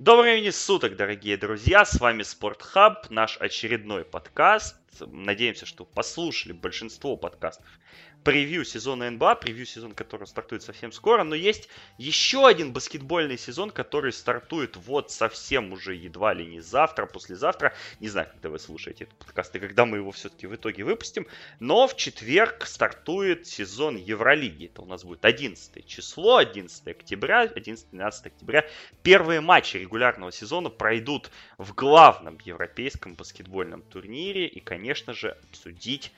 Доброго времени суток, дорогие друзья, с вами Спортхаб, наш очередной подкаст. Надеемся, что послушали большинство подкастов превью сезона НБА, превью сезон, который стартует совсем скоро, но есть еще один баскетбольный сезон, который стартует вот совсем уже едва ли не завтра, послезавтра. Не знаю, когда вы слушаете этот подкаст и когда мы его все-таки в итоге выпустим, но в четверг стартует сезон Евролиги. Это у нас будет 11 число, 11 октября, 11-12 октября. Первые матчи регулярного сезона пройдут в главном европейском баскетбольном турнире и, конечно же, обсудить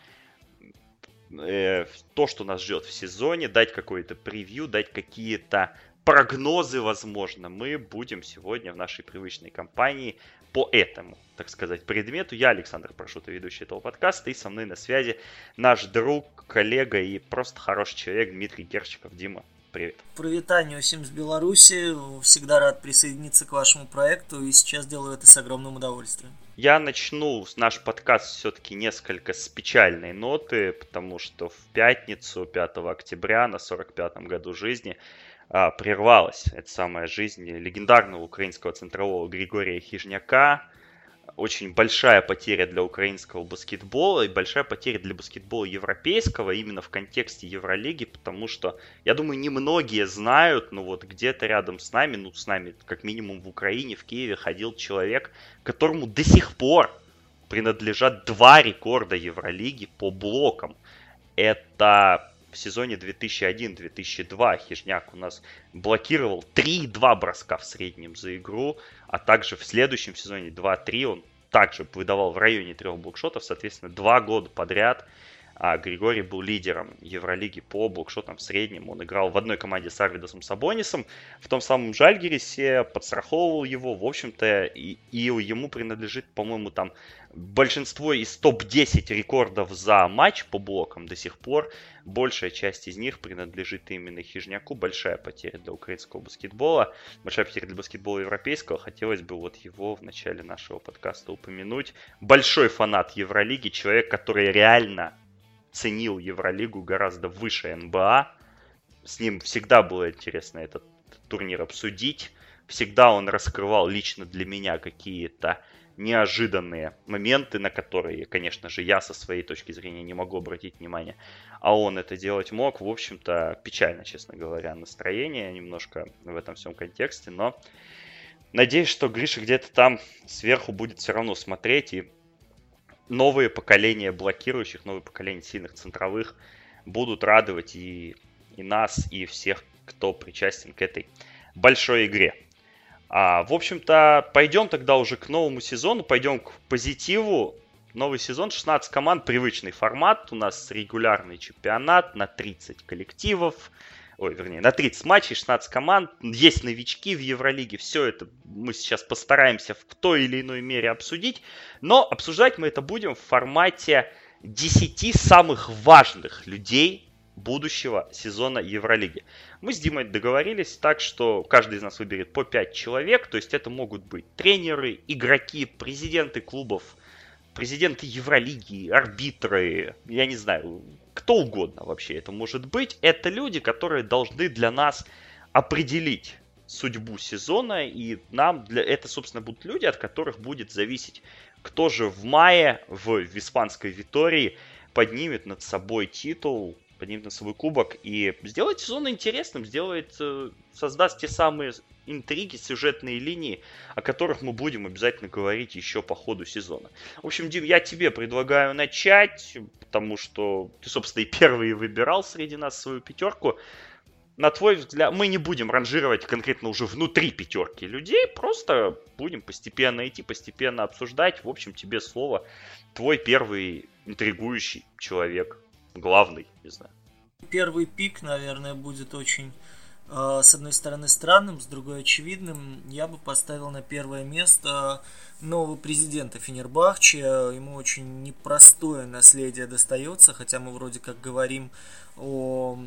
э, то, что нас ждет в сезоне, дать какое-то превью, дать какие-то прогнозы, возможно, мы будем сегодня в нашей привычной компании по этому, так сказать, предмету. Я Александр Прошута, ведущий этого подкаста, и со мной на связи наш друг, коллега и просто хороший человек Дмитрий Герчиков. Дима, привет. Привет, всем с Беларуси. Всегда рад присоединиться к вашему проекту, и сейчас делаю это с огромным удовольствием. Я начну наш подкаст все-таки несколько с печальной ноты, потому что в пятницу, 5 октября, на 45-м году жизни, а, прервалась эта самая жизнь легендарного украинского центрового Григория Хижняка, очень большая потеря для украинского баскетбола и большая потеря для баскетбола европейского именно в контексте Евролиги, потому что, я думаю, немногие знают, но вот где-то рядом с нами, ну с нами как минимум в Украине, в Киеве ходил человек, которому до сих пор принадлежат два рекорда Евролиги по блокам. Это в сезоне 2001-2002 Хижняк у нас блокировал 3,2 броска в среднем за игру, а также в следующем сезоне 2-3 он также выдавал в районе трех блокшотов, соответственно, два года подряд а Григорий был лидером Евролиги по блокшотам в среднем. Он играл в одной команде с Арвидосом Сабонисом, в том самом Жальгерисе, подстраховывал его, в общем-то, и, и ему принадлежит, по-моему, там большинство из топ-10 рекордов за матч по блокам до сих пор. Большая часть из них принадлежит именно Хижняку. Большая потеря для украинского баскетбола, большая потеря для баскетбола европейского. Хотелось бы вот его в начале нашего подкаста упомянуть. Большой фанат Евролиги, человек, который реально ценил Евролигу гораздо выше НБА. С ним всегда было интересно этот турнир обсудить. Всегда он раскрывал лично для меня какие-то неожиданные моменты, на которые, конечно же, я со своей точки зрения не могу обратить внимание, а он это делать мог. В общем-то, печально, честно говоря, настроение немножко в этом всем контексте, но надеюсь, что Гриша где-то там сверху будет все равно смотреть и новые поколения блокирующих, новые поколения сильных центровых будут радовать и, и нас, и всех, кто причастен к этой большой игре. А, в общем-то, пойдем тогда уже к новому сезону, пойдем к позитиву. Новый сезон, 16 команд, привычный формат. У нас регулярный чемпионат на 30 коллективов ой, вернее, на 30 матчей, 16 команд, есть новички в Евролиге, все это мы сейчас постараемся в той или иной мере обсудить, но обсуждать мы это будем в формате 10 самых важных людей будущего сезона Евролиги. Мы с Димой договорились так, что каждый из нас выберет по 5 человек, то есть это могут быть тренеры, игроки, президенты клубов, президенты Евролиги, арбитры, я не знаю, кто угодно вообще это может быть. Это люди, которые должны для нас определить судьбу сезона, и нам для это, собственно, будут люди, от которых будет зависеть, кто же в мае в, испанской Витории поднимет над собой титул, поднимет над собой кубок и сделает сезон интересным, сделает, э, создаст те самые интриги, сюжетные линии, о которых мы будем обязательно говорить еще по ходу сезона. В общем, Дим, я тебе предлагаю начать, потому что ты, собственно, и первый выбирал среди нас свою пятерку. На твой взгляд, мы не будем ранжировать конкретно уже внутри пятерки людей, просто будем постепенно идти, постепенно обсуждать. В общем, тебе слово. Твой первый интригующий человек, главный, не знаю. Первый пик, наверное, будет очень Э, с одной стороны странным, с другой очевидным, я бы поставил на первое место нового президента Фенербахче. Ему очень непростое наследие достается, хотя мы вроде как говорим о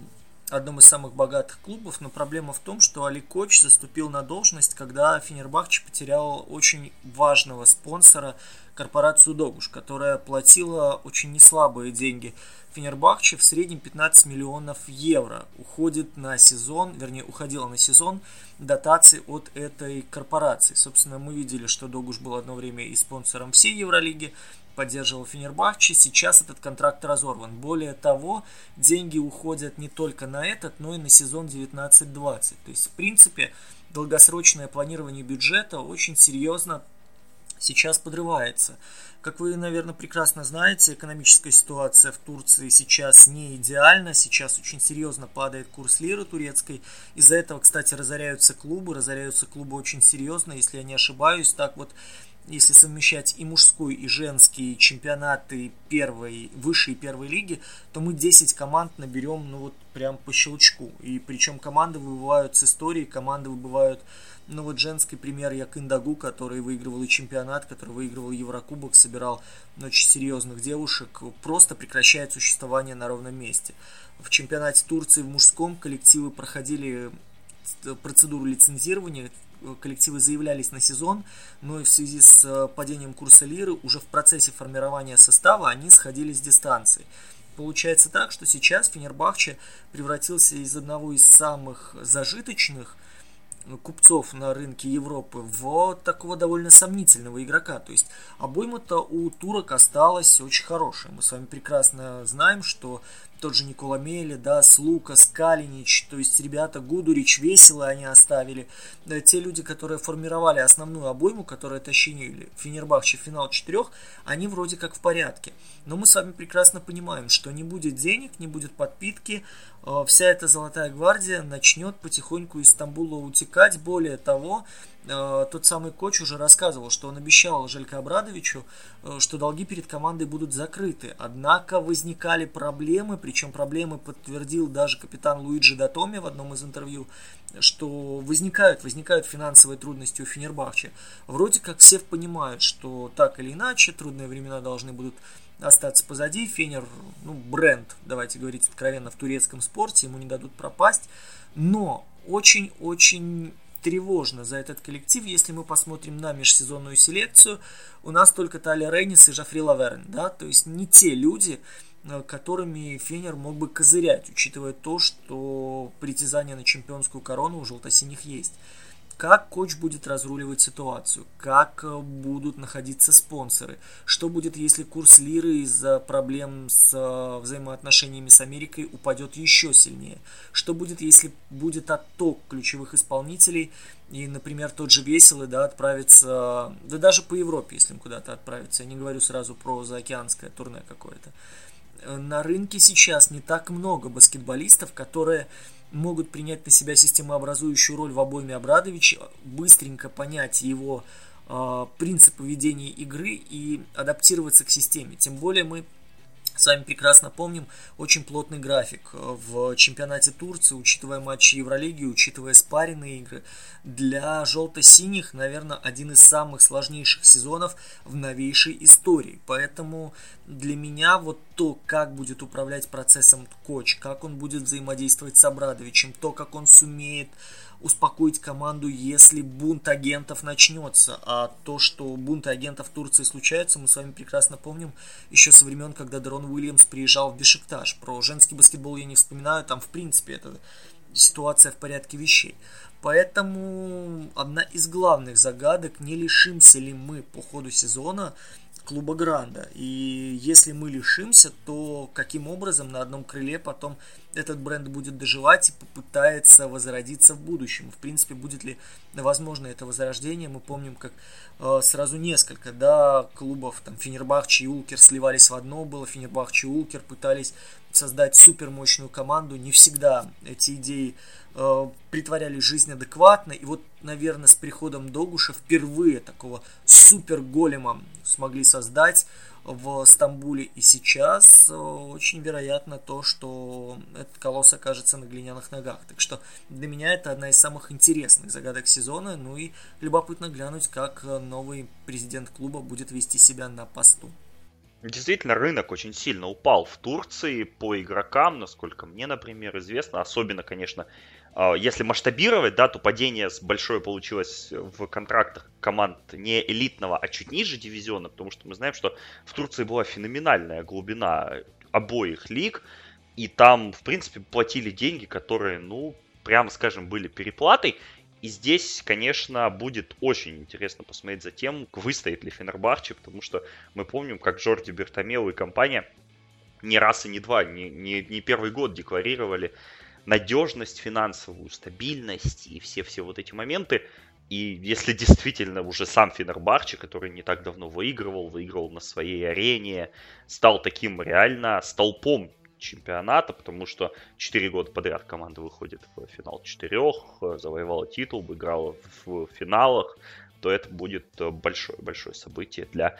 одном из самых богатых клубов, но проблема в том, что Али Коч заступил на должность, когда Фенербахче потерял очень важного спонсора, корпорацию Догуш, которая платила очень неслабые деньги Фенербахче, в среднем 15 миллионов евро уходит на сезон, вернее, уходила на сезон дотации от этой корпорации. Собственно, мы видели, что Догуш был одно время и спонсором всей Евролиги, поддерживал Фенербахче, сейчас этот контракт разорван. Более того, деньги уходят не только на этот, но и на сезон 19-20. То есть, в принципе, долгосрочное планирование бюджета очень серьезно сейчас подрывается. Как вы, наверное, прекрасно знаете, экономическая ситуация в Турции сейчас не идеальна. Сейчас очень серьезно падает курс лиры турецкой. Из-за этого, кстати, разоряются клубы. Разоряются клубы очень серьезно, если я не ошибаюсь. Так вот, если совмещать и мужской, и женский чемпионаты первой, высшей первой лиги, то мы 10 команд наберем, ну вот прям по щелчку. И причем команды выбывают с истории, команды выбывают, ну вот женский пример Якиндагу, который выигрывал и чемпионат, который выигрывал Еврокубок, собирал очень серьезных девушек, просто прекращает существование на ровном месте. В чемпионате Турции в мужском коллективы проходили процедуру лицензирования, коллективы заявлялись на сезон, но и в связи с э, падением курса лиры уже в процессе формирования состава они сходили с дистанции. Получается так, что сейчас Фенербахче превратился из одного из самых зажиточных купцов на рынке Европы в такого довольно сомнительного игрока. То есть обойма-то у турок осталась очень хорошая. Мы с вами прекрасно знаем, что тот же Никола Мели, да, Слука, Скалинич, то есть ребята Гудурич, Весело они оставили. Да, те люди, которые формировали основную обойму, которые тащили Фенербахче в финал четырех, они вроде как в порядке. Но мы с вами прекрасно понимаем, что не будет денег, не будет подпитки, э, вся эта золотая гвардия начнет потихоньку из Стамбула утекать. Более того, Э, тот самый коч уже рассказывал, что он обещал Желько Абрадовичу, э, что долги перед командой будут закрыты. Однако возникали проблемы, причем проблемы подтвердил даже капитан Луиджи Датоми в одном из интервью, что возникают, возникают финансовые трудности у Фенербахче. Вроде как все понимают, что так или иначе трудные времена должны будут остаться позади. Фенер, ну, бренд, давайте говорить откровенно, в турецком спорте, ему не дадут пропасть. Но очень-очень тревожно за этот коллектив, если мы посмотрим на межсезонную селекцию, у нас только Талия Рейнис и Жафри Лаверн, да, то есть не те люди, э, которыми Фенер мог бы козырять, учитывая то, что притязание на чемпионскую корону у желто-синих есть как коуч будет разруливать ситуацию, как э, будут находиться спонсоры, что будет, если курс лиры из-за проблем с э, взаимоотношениями с Америкой упадет еще сильнее, что будет, если будет отток ключевых исполнителей, и, например, тот же Веселый, да, отправится, да даже по Европе, если он куда-то отправится, я не говорю сразу про заокеанское турне какое-то. Э, на рынке сейчас не так много баскетболистов, которые могут принять на себя системообразующую роль в обойме Абрадовича, быстренько понять его э, принципы ведения игры и адаптироваться к системе. Тем более мы с вами прекрасно помним очень плотный график в чемпионате Турции, учитывая матчи Евролиги, учитывая спаренные игры. Для желто-синих, наверное, один из самых сложнейших сезонов в новейшей истории. Поэтому для меня вот то, как будет управлять процессом коч, как он будет взаимодействовать с Абрадовичем, то, как он сумеет успокоить команду, если бунт агентов начнется. А то, что бунты агентов в Турции случаются, мы с вами прекрасно помним еще со времен, когда Дрон Уильямс приезжал в Бешикташ. Про женский баскетбол я не вспоминаю, там в принципе это ситуация в порядке вещей. Поэтому одна из главных загадок, не лишимся ли мы по ходу сезона клуба Гранда. И если мы лишимся, то каким образом на одном крыле потом этот бренд будет доживать и попытается возродиться в будущем. В принципе, будет ли возможно это возрождение, мы помним, как э, сразу несколько да, клубов, там Фенербахче и Улкер сливались в одно, было Фенербахче и Улкер, пытались создать супермощную команду, не всегда эти идеи э, притворялись жизнь адекватно, и вот, наверное, с приходом Догуша впервые такого супер голема смогли создать в Стамбуле. И сейчас э, очень вероятно то, что этот колосс окажется на глиняных ногах. Так что для меня это одна из самых интересных загадок сезона. Ну и любопытно глянуть, как новый президент клуба будет вести себя на посту. Действительно, рынок очень сильно упал в Турции по игрокам, насколько мне, например, известно. Особенно, конечно, а, если масштабировать, да, то падение большое получилось в контрактах команд не элитного, а чуть ниже дивизиона, потому что мы знаем, что в Турции была феноменальная глубина обоих лиг, и там, в принципе, платили деньги, которые, ну, прямо скажем, были переплатой. И здесь, конечно, будет очень интересно посмотреть за тем, выстоит ли Фенербахче, потому что мы помним, как Джорди Бертомеу и компания не раз и не два, не, не, не первый год декларировали надежность финансовую, стабильность и все-все вот эти моменты. И если действительно уже сам Фенербахче, который не так давно выигрывал, выигрывал на своей арене, стал таким реально столпом чемпионата, потому что 4 года подряд команда выходит в финал четырех, завоевала титул, выиграла в финалах, то это будет большое-большое событие для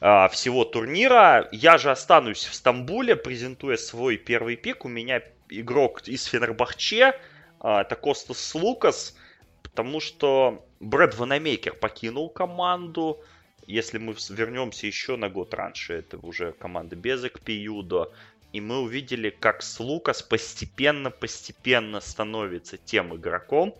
а, всего турнира. Я же останусь в Стамбуле, презентуя свой первый пик. У меня игрок из Фенербахче, а, это Костас Лукас, потому что Брэд Ванамейкер покинул команду. Если мы вернемся еще на год раньше, это уже команда без Экпиюдо и мы увидели, как Слукас постепенно-постепенно становится тем игроком,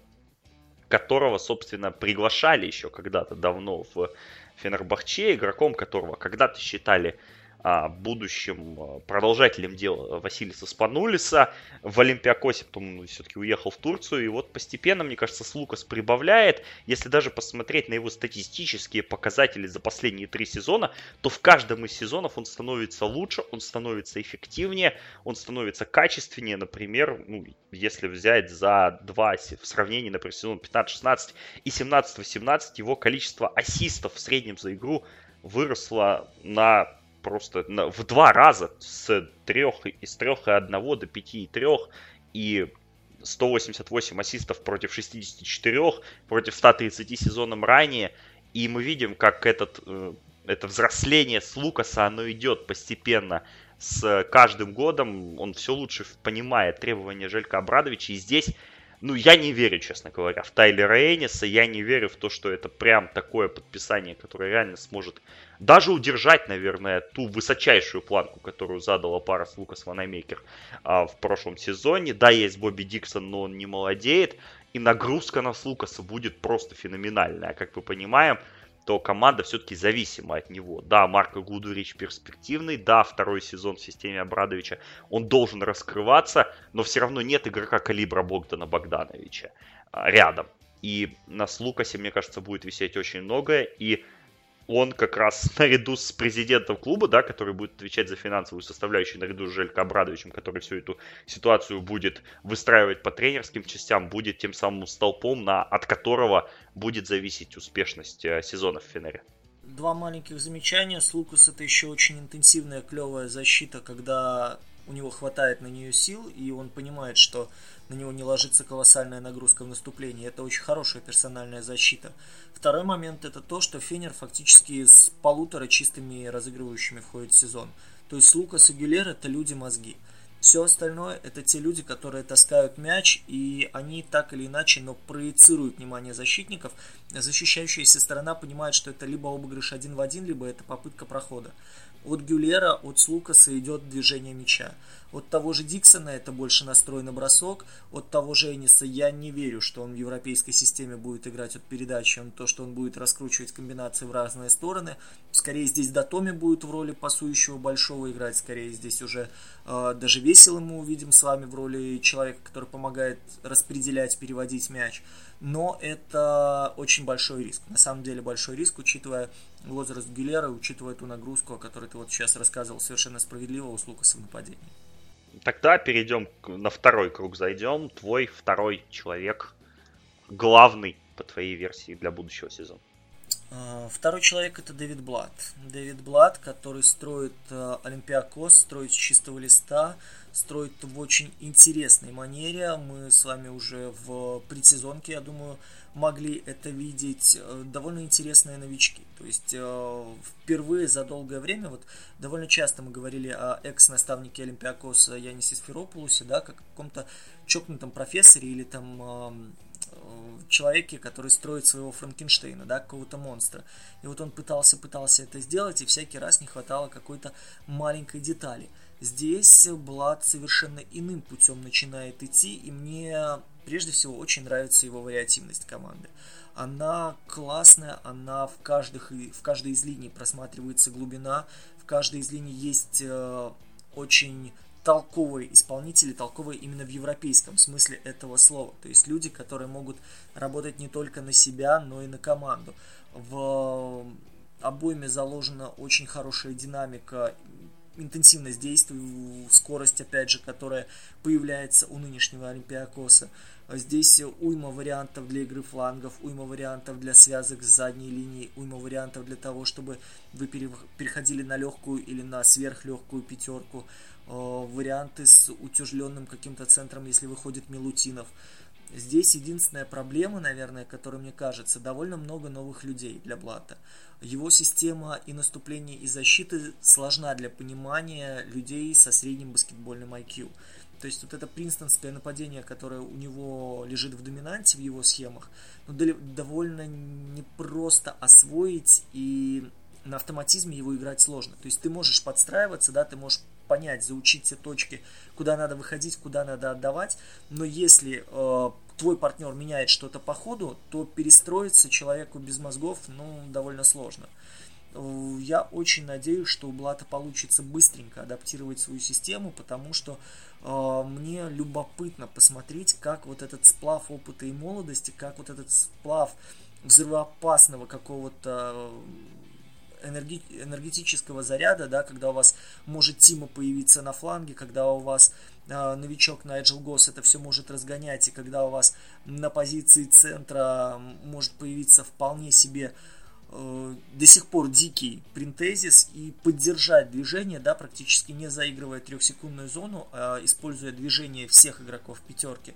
которого, собственно, приглашали еще когда-то давно в Фенербахче, игроком которого когда-то считали будущим продолжателем дела Василиса Спанулиса в Олимпиакосе, потом он все-таки уехал в Турцию, и вот постепенно, мне кажется, Слукас прибавляет. Если даже посмотреть на его статистические показатели за последние три сезона, то в каждом из сезонов он становится лучше, он становится эффективнее, он становится качественнее. Например, ну, если взять за два в сравнении, например, сезон 15-16 и 17-18, его количество ассистов в среднем за игру выросло на просто в два раза с трех, из трех и одного до пяти и трех и 188 ассистов против 64, против 130 сезоном ранее. И мы видим, как этот, э, это взросление с Лукаса, оно идет постепенно с каждым годом. Он все лучше понимает требования Желька Абрадовича. И здесь ну, я не верю, честно говоря, в Тайлера Эниса. Я не верю в то, что это прям такое подписание, которое реально сможет даже удержать, наверное, ту высочайшую планку, которую задала пара с Лукас Ванамейкер а, в прошлом сезоне. Да, есть Бобби Диксон, но он не молодеет. И нагрузка на Лукаса будет просто феноменальная. Как мы понимаем, то команда все-таки зависима от него. Да, Марко Гудурич перспективный, да, второй сезон в системе Абрадовича, он должен раскрываться, но все равно нет игрока калибра Богдана Богдановича а, рядом. И на Слукасе, мне кажется, будет висеть очень многое, и он как раз наряду с президентом клуба, да, который будет отвечать за финансовую составляющую, наряду с Желько Абрадовичем, который всю эту ситуацию будет выстраивать по тренерским частям, будет тем самым столпом, на, от которого будет зависеть успешность э, сезона в Фенере. Два маленьких замечания. С Лукас это еще очень интенсивная, клевая защита, когда у него хватает на нее сил, и он понимает, что на него не ложится колоссальная нагрузка в наступлении. Это очень хорошая персональная защита. Второй момент это то, что Фенер фактически с полутора чистыми разыгрывающими входит в сезон. То есть Лукас и Гюлер это люди-мозги. Все остальное это те люди, которые таскают мяч, и они так или иначе, но проецируют внимание защитников. Защищающаяся сторона понимает, что это либо обыгрыш один в один, либо это попытка прохода. От Гюлера, от Слукаса идет движение мяча. От того же Диксона это больше настрой на бросок. От того же Эниса я не верю, что он в европейской системе будет играть от передачи. Он то, что он будет раскручивать комбинации в разные стороны. Скорее здесь Датоми будет в роли пасующего большого играть. Скорее здесь уже э, даже весело мы увидим с вами в роли человека, который помогает распределять, переводить мяч но это очень большой риск. На самом деле большой риск, учитывая возраст Гилера, учитывая ту нагрузку, о которой ты вот сейчас рассказывал, совершенно справедливо у Лукаса в нападении. Тогда перейдем на второй круг, зайдем. Твой второй человек, главный по твоей версии для будущего сезона. А, второй человек это Дэвид Блад. Дэвид Блад, который строит э, Олимпиакос, строит с чистого листа, строит в очень интересной манере. Мы с вами уже в предсезонке, я думаю, могли это видеть. Э, довольно интересные новички. То есть э, впервые за долгое время, вот довольно часто мы говорили о экс-наставнике Олимпиакоса Янисе Сферопулусе, да, как каком-то чокнутом профессоре или там человеке, который строит своего Франкенштейна, да, какого-то монстра. И вот он пытался, пытался это сделать, и всякий раз не хватало какой-то маленькой детали. Здесь Блад совершенно иным путем начинает идти, и мне прежде всего очень нравится его вариативность команды. Она классная, она в, каждых, в каждой из линий просматривается глубина, в каждой из линий есть э, очень толковые исполнители, толковые именно в европейском смысле этого слова. То есть люди, которые могут работать не только на себя, но и на команду. В обойме заложена очень хорошая динамика, интенсивность действий, скорость, опять же, которая появляется у нынешнего Олимпиакоса. Здесь уйма вариантов для игры флангов, уйма вариантов для связок с задней линией, уйма вариантов для того, чтобы вы переходили на легкую или на сверхлегкую пятерку. Э, варианты с утяжеленным каким-то центром, если выходит Милутинов. Здесь единственная проблема, наверное, которая мне кажется, довольно много новых людей для Блата. Его система и наступления, и защиты сложна для понимания людей со средним баскетбольным IQ. То есть вот это принстонское нападение, которое у него лежит в доминанте в его схемах, ну, довольно непросто освоить и на автоматизме его играть сложно. То есть ты можешь подстраиваться, да, ты можешь понять, заучить все точки, куда надо выходить, куда надо отдавать. Но если э, твой партнер меняет что-то по ходу, то перестроиться человеку без мозгов ну, довольно сложно. Э, я очень надеюсь, что у Блата получится быстренько адаптировать свою систему, потому что э, мне любопытно посмотреть, как вот этот сплав опыта и молодости, как вот этот сплав взрывоопасного какого-то энерги, энергетического заряда, да, когда у вас может Тима появиться на фланге, когда у вас э, новичок Найджел Госс это все может разгонять, и когда у вас на позиции центра может появиться вполне себе э, до сих пор дикий принтезис и поддержать движение, да, практически не заигрывая трехсекундную зону, а используя движение всех игроков пятерки,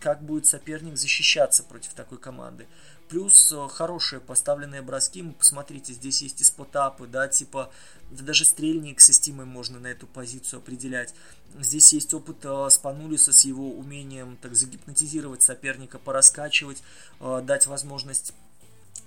как будет соперник защищаться против такой команды. Плюс э, хорошие поставленные броски. Посмотрите, здесь есть и спотапы, да, типа да даже стрельник со стимой можно на эту позицию определять. Здесь есть опыт э, Спанулиса с его умением так загипнотизировать соперника, пораскачивать, э, дать возможность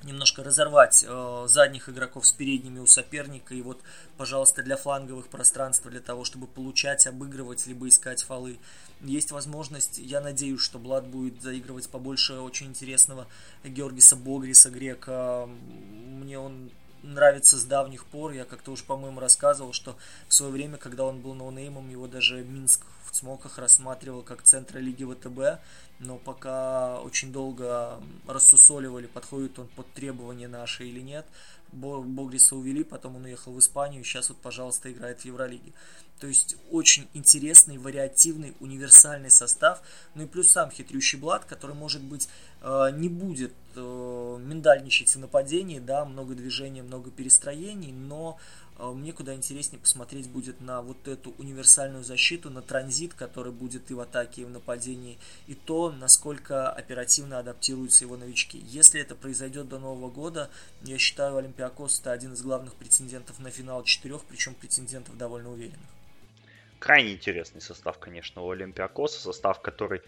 немножко разорвать э, задних игроков с передними у соперника. И вот, пожалуйста, для фланговых пространств, для того, чтобы получать, обыгрывать, либо искать фолы. Есть возможность, я надеюсь, что Блад будет заигрывать побольше очень интересного Георгиса Богриса, грека. Мне он нравится с давних пор. Я как-то уж, по-моему, рассказывал, что в свое время, когда он был ноунеймом, его даже Минск в Смоках рассматривал как центра лиги ВТБ но пока очень долго рассусоливали, подходит он под требования наши или нет. Богриса увели, потом он уехал в Испанию, сейчас вот, пожалуйста, играет в Евролиге. То есть очень интересный, вариативный, универсальный состав. Ну и плюс сам хитрющий Блад, который, может быть, э, не будет э, миндальничать в нападении, да, много движений, много перестроений, но а мне куда интереснее посмотреть будет на вот эту универсальную защиту, на транзит, который будет и в атаке, и в нападении, и то, насколько оперативно адаптируются его новички. Если это произойдет до Нового года, я считаю, Олимпиакос это один из главных претендентов на финал четырех, причем претендентов довольно уверенных. Крайне интересный состав, конечно, у Олимпиакоса, состав, который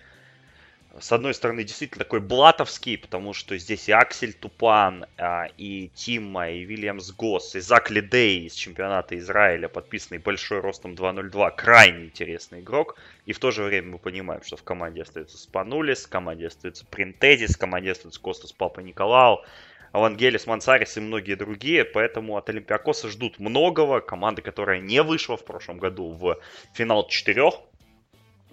с одной стороны, действительно такой блатовский, потому что здесь и Аксель Тупан, а, и Тимма, и Вильямс Госс, и Зак Лидей из чемпионата Израиля, подписанный большой ростом 2.02, крайне интересный игрок. И в то же время мы понимаем, что в команде остается Спанулис, в команде остается Принтезис, в команде остается Костас Папа Николау, Авангелис Мансарис и многие другие, поэтому от Олимпиакоса ждут многого. Команда, которая не вышла в прошлом году в финал четырех,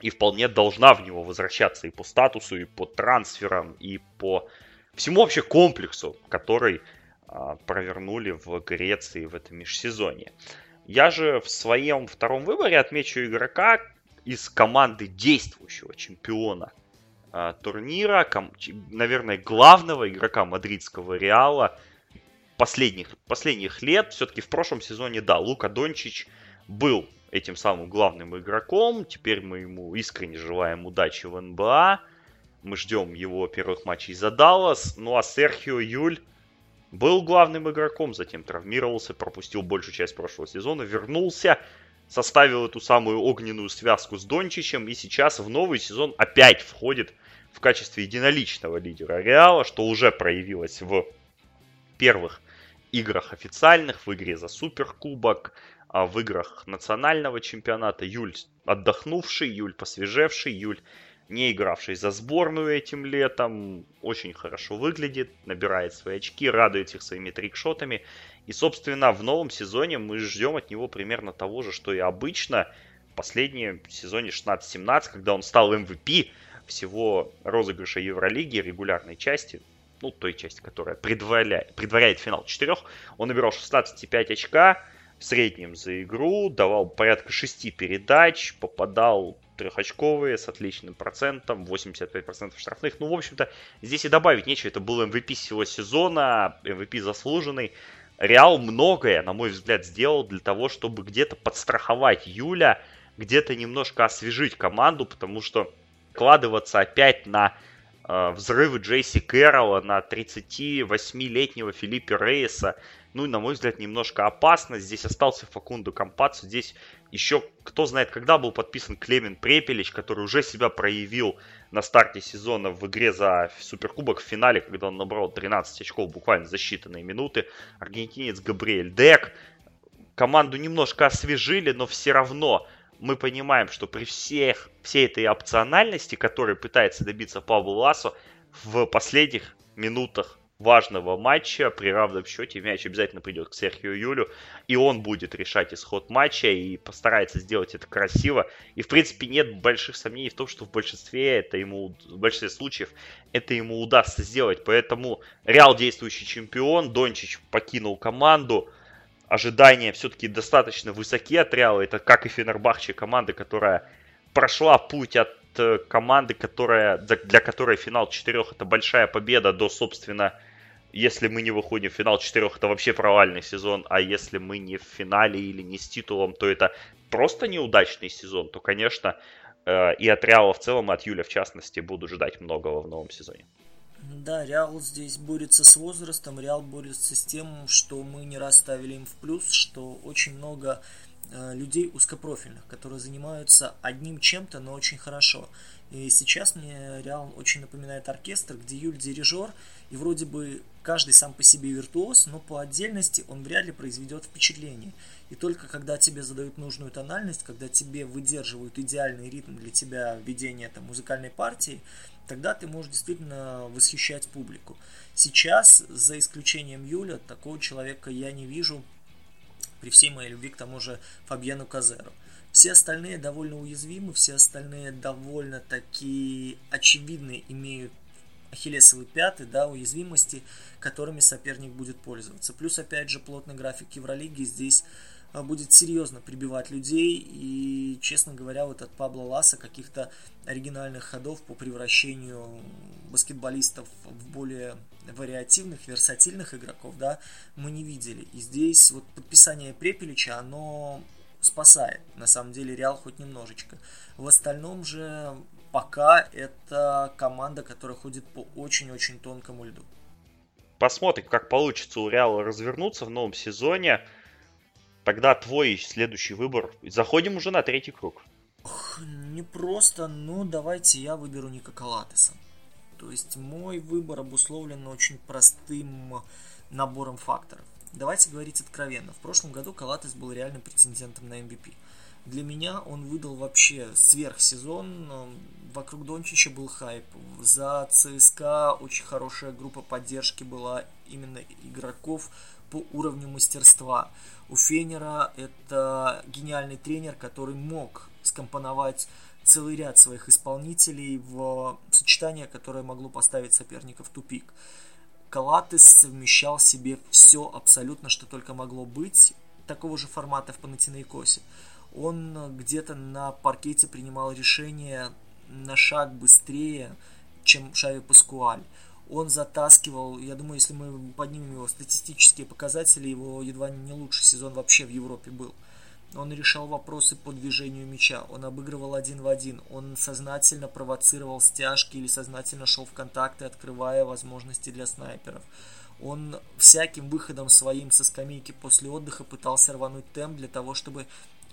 и вполне должна в него возвращаться и по статусу, и по трансферам, и по всему вообще комплексу, который а, провернули в Греции в этом межсезонье. Я же в своем втором выборе отмечу игрока из команды действующего чемпиона а, турнира, ком, наверное, главного игрока мадридского Реала последних, последних лет. Все-таки в прошлом сезоне, да, Лука Дончич был этим самым главным игроком. Теперь мы ему искренне желаем удачи в НБА. Мы ждем его первых матчей за Даллас. Ну а Серхио Юль был главным игроком, затем травмировался, пропустил большую часть прошлого сезона, вернулся, составил эту самую огненную связку с Дончичем и сейчас в новый сезон опять входит в качестве единоличного лидера Реала, что уже проявилось в первых играх официальных, в игре за Суперкубок, а в играх национального чемпионата. Юль отдохнувший, Юль посвежевший, Юль не игравший за сборную этим летом, очень хорошо выглядит, набирает свои очки, радует их своими трикшотами. И, собственно, в новом сезоне мы ждем от него примерно того же, что и обычно. В последнем сезоне 16-17, когда он стал MVP всего розыгрыша Евролиги, регулярной части, ну, той части, которая предваряет, предваряет финал четырех, он набирал 16,5 очка в среднем за игру, давал порядка 6 передач, попадал трехочковые с отличным процентом, 85% штрафных. Ну, в общем-то, здесь и добавить нечего. Это был MVP всего сезона, MVP заслуженный. Реал многое, на мой взгляд, сделал для того, чтобы где-то подстраховать Юля, где-то немножко освежить команду, потому что вкладываться опять на э, взрывы Джейси Кэрролла, на 38-летнего Филиппа Рейса, ну, на мой взгляд, немножко опасно. Здесь остался Факунду Компацу, здесь еще, кто знает, когда был подписан Клемен Препелич, который уже себя проявил на старте сезона в игре за Суперкубок в финале, когда он набрал 13 очков буквально за считанные минуты. Аргентинец Габриэль Дек. Команду немножко освежили, но все равно мы понимаем, что при всех, всей этой опциональности, которой пытается добиться Павло Ласо, в последних минутах важного матча при равном счете мяч обязательно придет к Серхию Юлю, и он будет решать исход матча и постарается сделать это красиво. И, в принципе, нет больших сомнений в том, что в большинстве, это ему, в большинстве случаев это ему удастся сделать. Поэтому Реал действующий чемпион, Дончич покинул команду, ожидания все-таки достаточно высоки от Реала. Это как и Фенербахче, команда, которая прошла путь от э, команды, которая, для которой финал четырех это большая победа до, собственно, если мы не выходим в финал четырех, это вообще провальный сезон, а если мы не в финале или не с титулом, то это просто неудачный сезон, то, конечно, э, и от Реала в целом, и от Юля в частности, буду ждать многого в новом сезоне. Да, Реал здесь борется с возрастом, Реал борется с тем, что мы не расставили им в плюс, что очень много э, людей узкопрофильных, которые занимаются одним чем-то, но очень хорошо. И сейчас мне Реал очень напоминает оркестр, где Юль дирижер, и вроде бы каждый сам по себе виртуоз, но по отдельности он вряд ли произведет впечатление. И только когда тебе задают нужную тональность, когда тебе выдерживают идеальный ритм для тебя ведения там, музыкальной партии, тогда ты можешь действительно восхищать публику. Сейчас, за исключением Юля, такого человека я не вижу при всей моей любви к тому же Фабьену Казеру. Все остальные довольно уязвимы, все остальные довольно такие очевидные имеют ахиллесовые пяты, да, уязвимости, которыми соперник будет пользоваться. Плюс, опять же, плотный график Евролиги здесь будет серьезно прибивать людей. И, честно говоря, вот от Пабло Ласа каких-то оригинальных ходов по превращению баскетболистов в более вариативных, версатильных игроков, да, мы не видели. И здесь вот подписание Препелича, оно спасает, на самом деле, Реал хоть немножечко. В остальном же пока это команда, которая ходит по очень-очень тонкому льду. Посмотрим, как получится у Реала развернуться в новом сезоне. Тогда твой следующий выбор. Заходим уже на третий круг. Не просто, ну давайте я выберу Ника Калатеса. То есть мой выбор обусловлен очень простым набором факторов. Давайте говорить откровенно. В прошлом году Калатес был реальным претендентом на MVP. Для меня он выдал вообще сверхсезон. Вокруг Дончича был хайп. За ЦСКА очень хорошая группа поддержки была именно игроков по уровню мастерства. У Фенера это гениальный тренер, который мог скомпоновать целый ряд своих исполнителей в сочетание, которое могло поставить соперника в тупик. Калатес совмещал в себе все абсолютно, что только могло быть такого же формата в Панатинаикосе он где-то на паркете принимал решение на шаг быстрее, чем Шави Паскуаль. Он затаскивал, я думаю, если мы поднимем его статистические показатели, его едва не лучший сезон вообще в Европе был. Он решал вопросы по движению мяча, он обыгрывал один в один, он сознательно провоцировал стяжки или сознательно шел в контакты, открывая возможности для снайперов. Он всяким выходом своим со скамейки после отдыха пытался рвануть темп для того, чтобы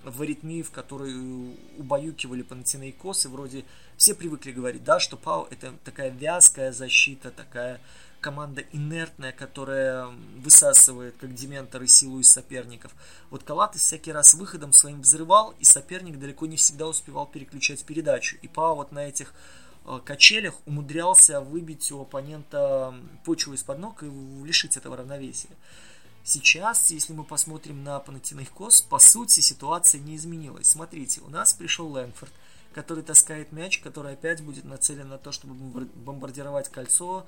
в аритмии, в которой убаюкивали Панатинаикос, и вроде все привыкли говорить, да, что ПАО это такая вязкая защита, такая команда инертная, которая высасывает, как дементоры, силу из соперников. Вот Калатес всякий раз выходом своим взрывал, и соперник далеко не всегда успевал переключать передачу. И ПАО вот на этих э, качелях умудрялся выбить у оппонента почву из-под ног и лишить этого равновесия. Сейчас, если мы посмотрим на Панатинаикос, по сути ситуация не изменилась. Смотрите, у нас пришел Лэнгфорд, который таскает мяч, который опять будет нацелен на то, чтобы бомбардировать кольцо,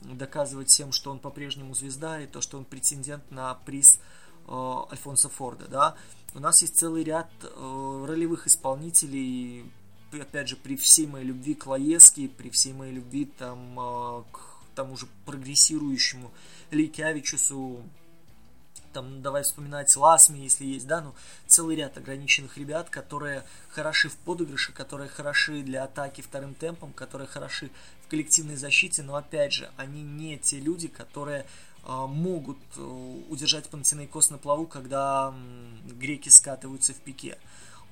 доказывать всем, что он по-прежнему звезда и то, что он претендент на приз э, Альфонса Форда. Да? У нас есть целый ряд э, ролевых исполнителей, опять же, при всей моей любви к Лаески, при всей моей любви там, э, к тому же прогрессирующему Лейкявичусу, там, давай вспоминать Ласми, если есть, да, ну, целый ряд ограниченных ребят, которые хороши в подыгрыше, которые хороши для атаки вторым темпом, которые хороши в коллективной защите, но, опять же, они не те люди, которые э, могут э, удержать Панатинайкос на плаву, когда греки скатываются в пике.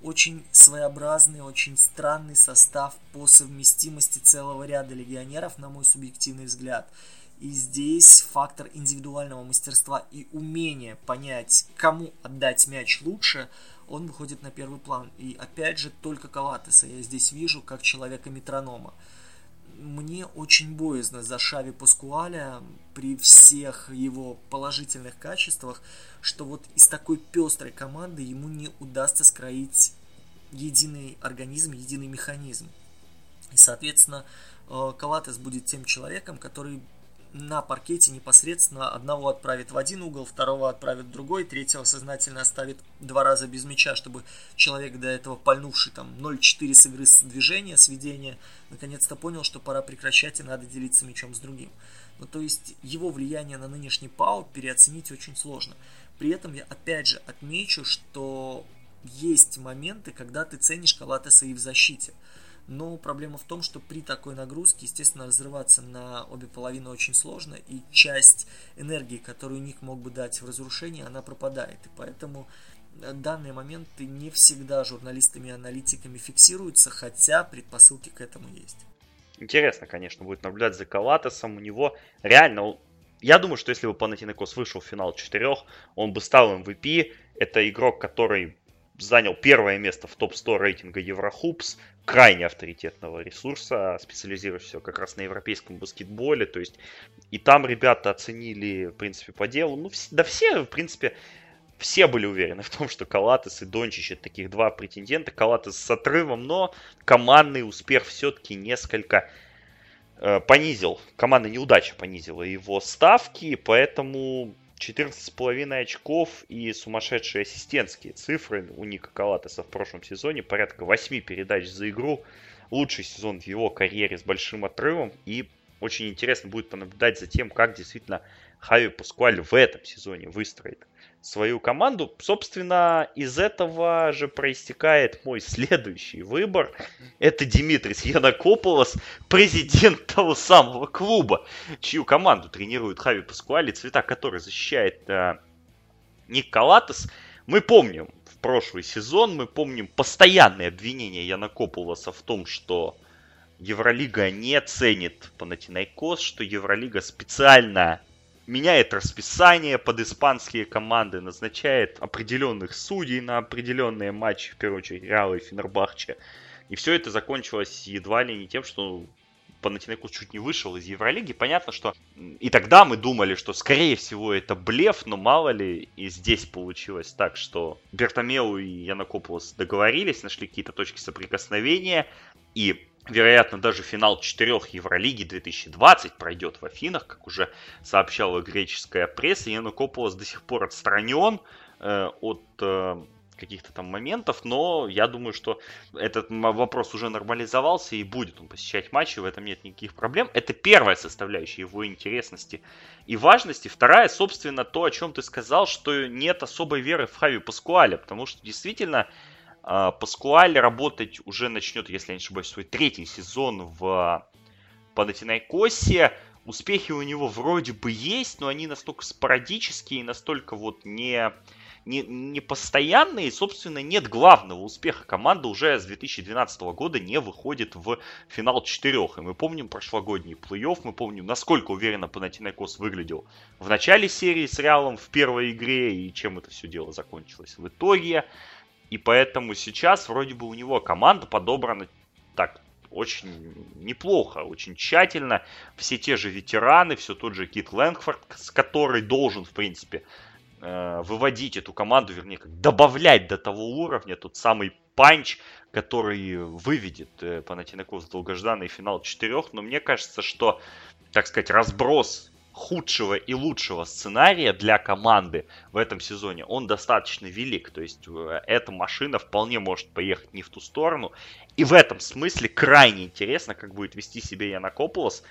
Очень своеобразный, очень странный состав по совместимости целого ряда легионеров, на мой субъективный взгляд. И здесь фактор индивидуального мастерства и умения понять, кому отдать мяч лучше, он выходит на первый план. И опять же, только Калатеса я здесь вижу как человека-метронома. Мне очень боязно за Шави Паскуаля при всех его положительных качествах, что вот из такой пестрой команды ему не удастся скроить единый организм, единый механизм. И, соответственно, э, Калатес будет тем человеком, который на паркете непосредственно одного отправит в один угол, второго отправит в другой, третьего сознательно оставит два раза без мяча, чтобы человек до этого пальнувший там 0-4 с игры с движения, сведения, наконец-то понял, что пора прекращать и надо делиться мячом с другим. Ну, то есть его влияние на нынешний ПАУ переоценить очень сложно. При этом я опять же отмечу, что есть моменты, когда ты ценишь Калатеса и в защите. Но проблема в том, что при такой нагрузке, естественно, разрываться на обе половины очень сложно, и часть энергии, которую Ник мог бы дать в разрушении, она пропадает. И поэтому э, данные моменты не всегда журналистами и аналитиками фиксируются, хотя предпосылки к этому есть. Интересно, конечно, будет наблюдать за Калатесом. У него реально, я думаю, что если бы Панатинекос вышел в финал четырех, он бы стал MVP. Это игрок, который занял первое место в топ-100 рейтинга Еврохупс, крайне авторитетного ресурса, специализирующегося как раз на европейском баскетболе. То есть и там ребята оценили, в принципе, по делу. Ну, да все, в принципе, все были уверены в том, что Калатес и Дончич это таких два претендента. Калатес с отрывом, но командный успех все-таки несколько э, понизил. Командная неудача понизила его ставки, поэтому 14,5 очков и сумасшедшие ассистентские цифры у Ника Калатеса в прошлом сезоне. Порядка 8 передач за игру. Лучший сезон в его карьере с большим отрывом. И очень интересно будет понаблюдать за тем, как действительно Хави Пускуаль в этом сезоне выстроит свою команду. Собственно, из этого же проистекает мой следующий выбор. Это Димитрис Яннакопулос, президент того самого клуба, чью команду тренирует Хави Паскуаль, цвета которой защищает э, Ник Калатес. Мы помним в прошлый сезон, мы помним постоянные обвинения Яннакопулоса в том, что Евролига не ценит Панатинаикос, что Евролига специально меняет расписание под испанские команды, назначает определенных судей на определенные матчи, в первую очередь Реал и Фенербахче. И все это закончилось едва ли не тем, что Панатинекус чуть не вышел из Евролиги. Понятно, что и тогда мы думали, что скорее всего это блеф, но мало ли и здесь получилось так, что Бертомеу и Янакополос договорились, нашли какие-то точки соприкосновения, и Вероятно, даже финал четырех Евролиги 2020 пройдет в Афинах, как уже сообщала греческая пресса. Янукополос до сих пор отстранен э, от э, каких-то там моментов, но я думаю, что этот вопрос уже нормализовался и будет он посещать матчи, в этом нет никаких проблем. Это первая составляющая его интересности и важности. Вторая, собственно, то, о чем ты сказал, что нет особой веры в Хави Паскуаля, потому что действительно Паскуаль работать уже начнет, если я не ошибаюсь, свой третий сезон в Панатинайкосе. Успехи у него вроде бы есть, но они настолько спорадические, настолько вот не, не, не постоянные, и, собственно, нет главного успеха. Команда уже с 2012 года не выходит в финал четырех. И мы помним прошлогодний плей-офф, мы помним, насколько уверенно Панатинаикос выглядел в начале серии с Реалом в первой игре, и чем это все дело закончилось в итоге. И поэтому сейчас вроде бы у него команда подобрана так очень неплохо, очень тщательно. Все те же ветераны, все тот же Кит Лэнгфорд, который должен, в принципе, э, выводить эту команду, вернее, как добавлять до того уровня, тот самый панч, который выведет э, Панатинакос в долгожданный финал четырех. Но мне кажется, что, так сказать, разброс худшего и лучшего сценария для команды в этом сезоне, он достаточно велик. То есть э, эта машина вполне может поехать не в ту сторону. И в этом смысле крайне интересно, как будет вести себя Янакополос,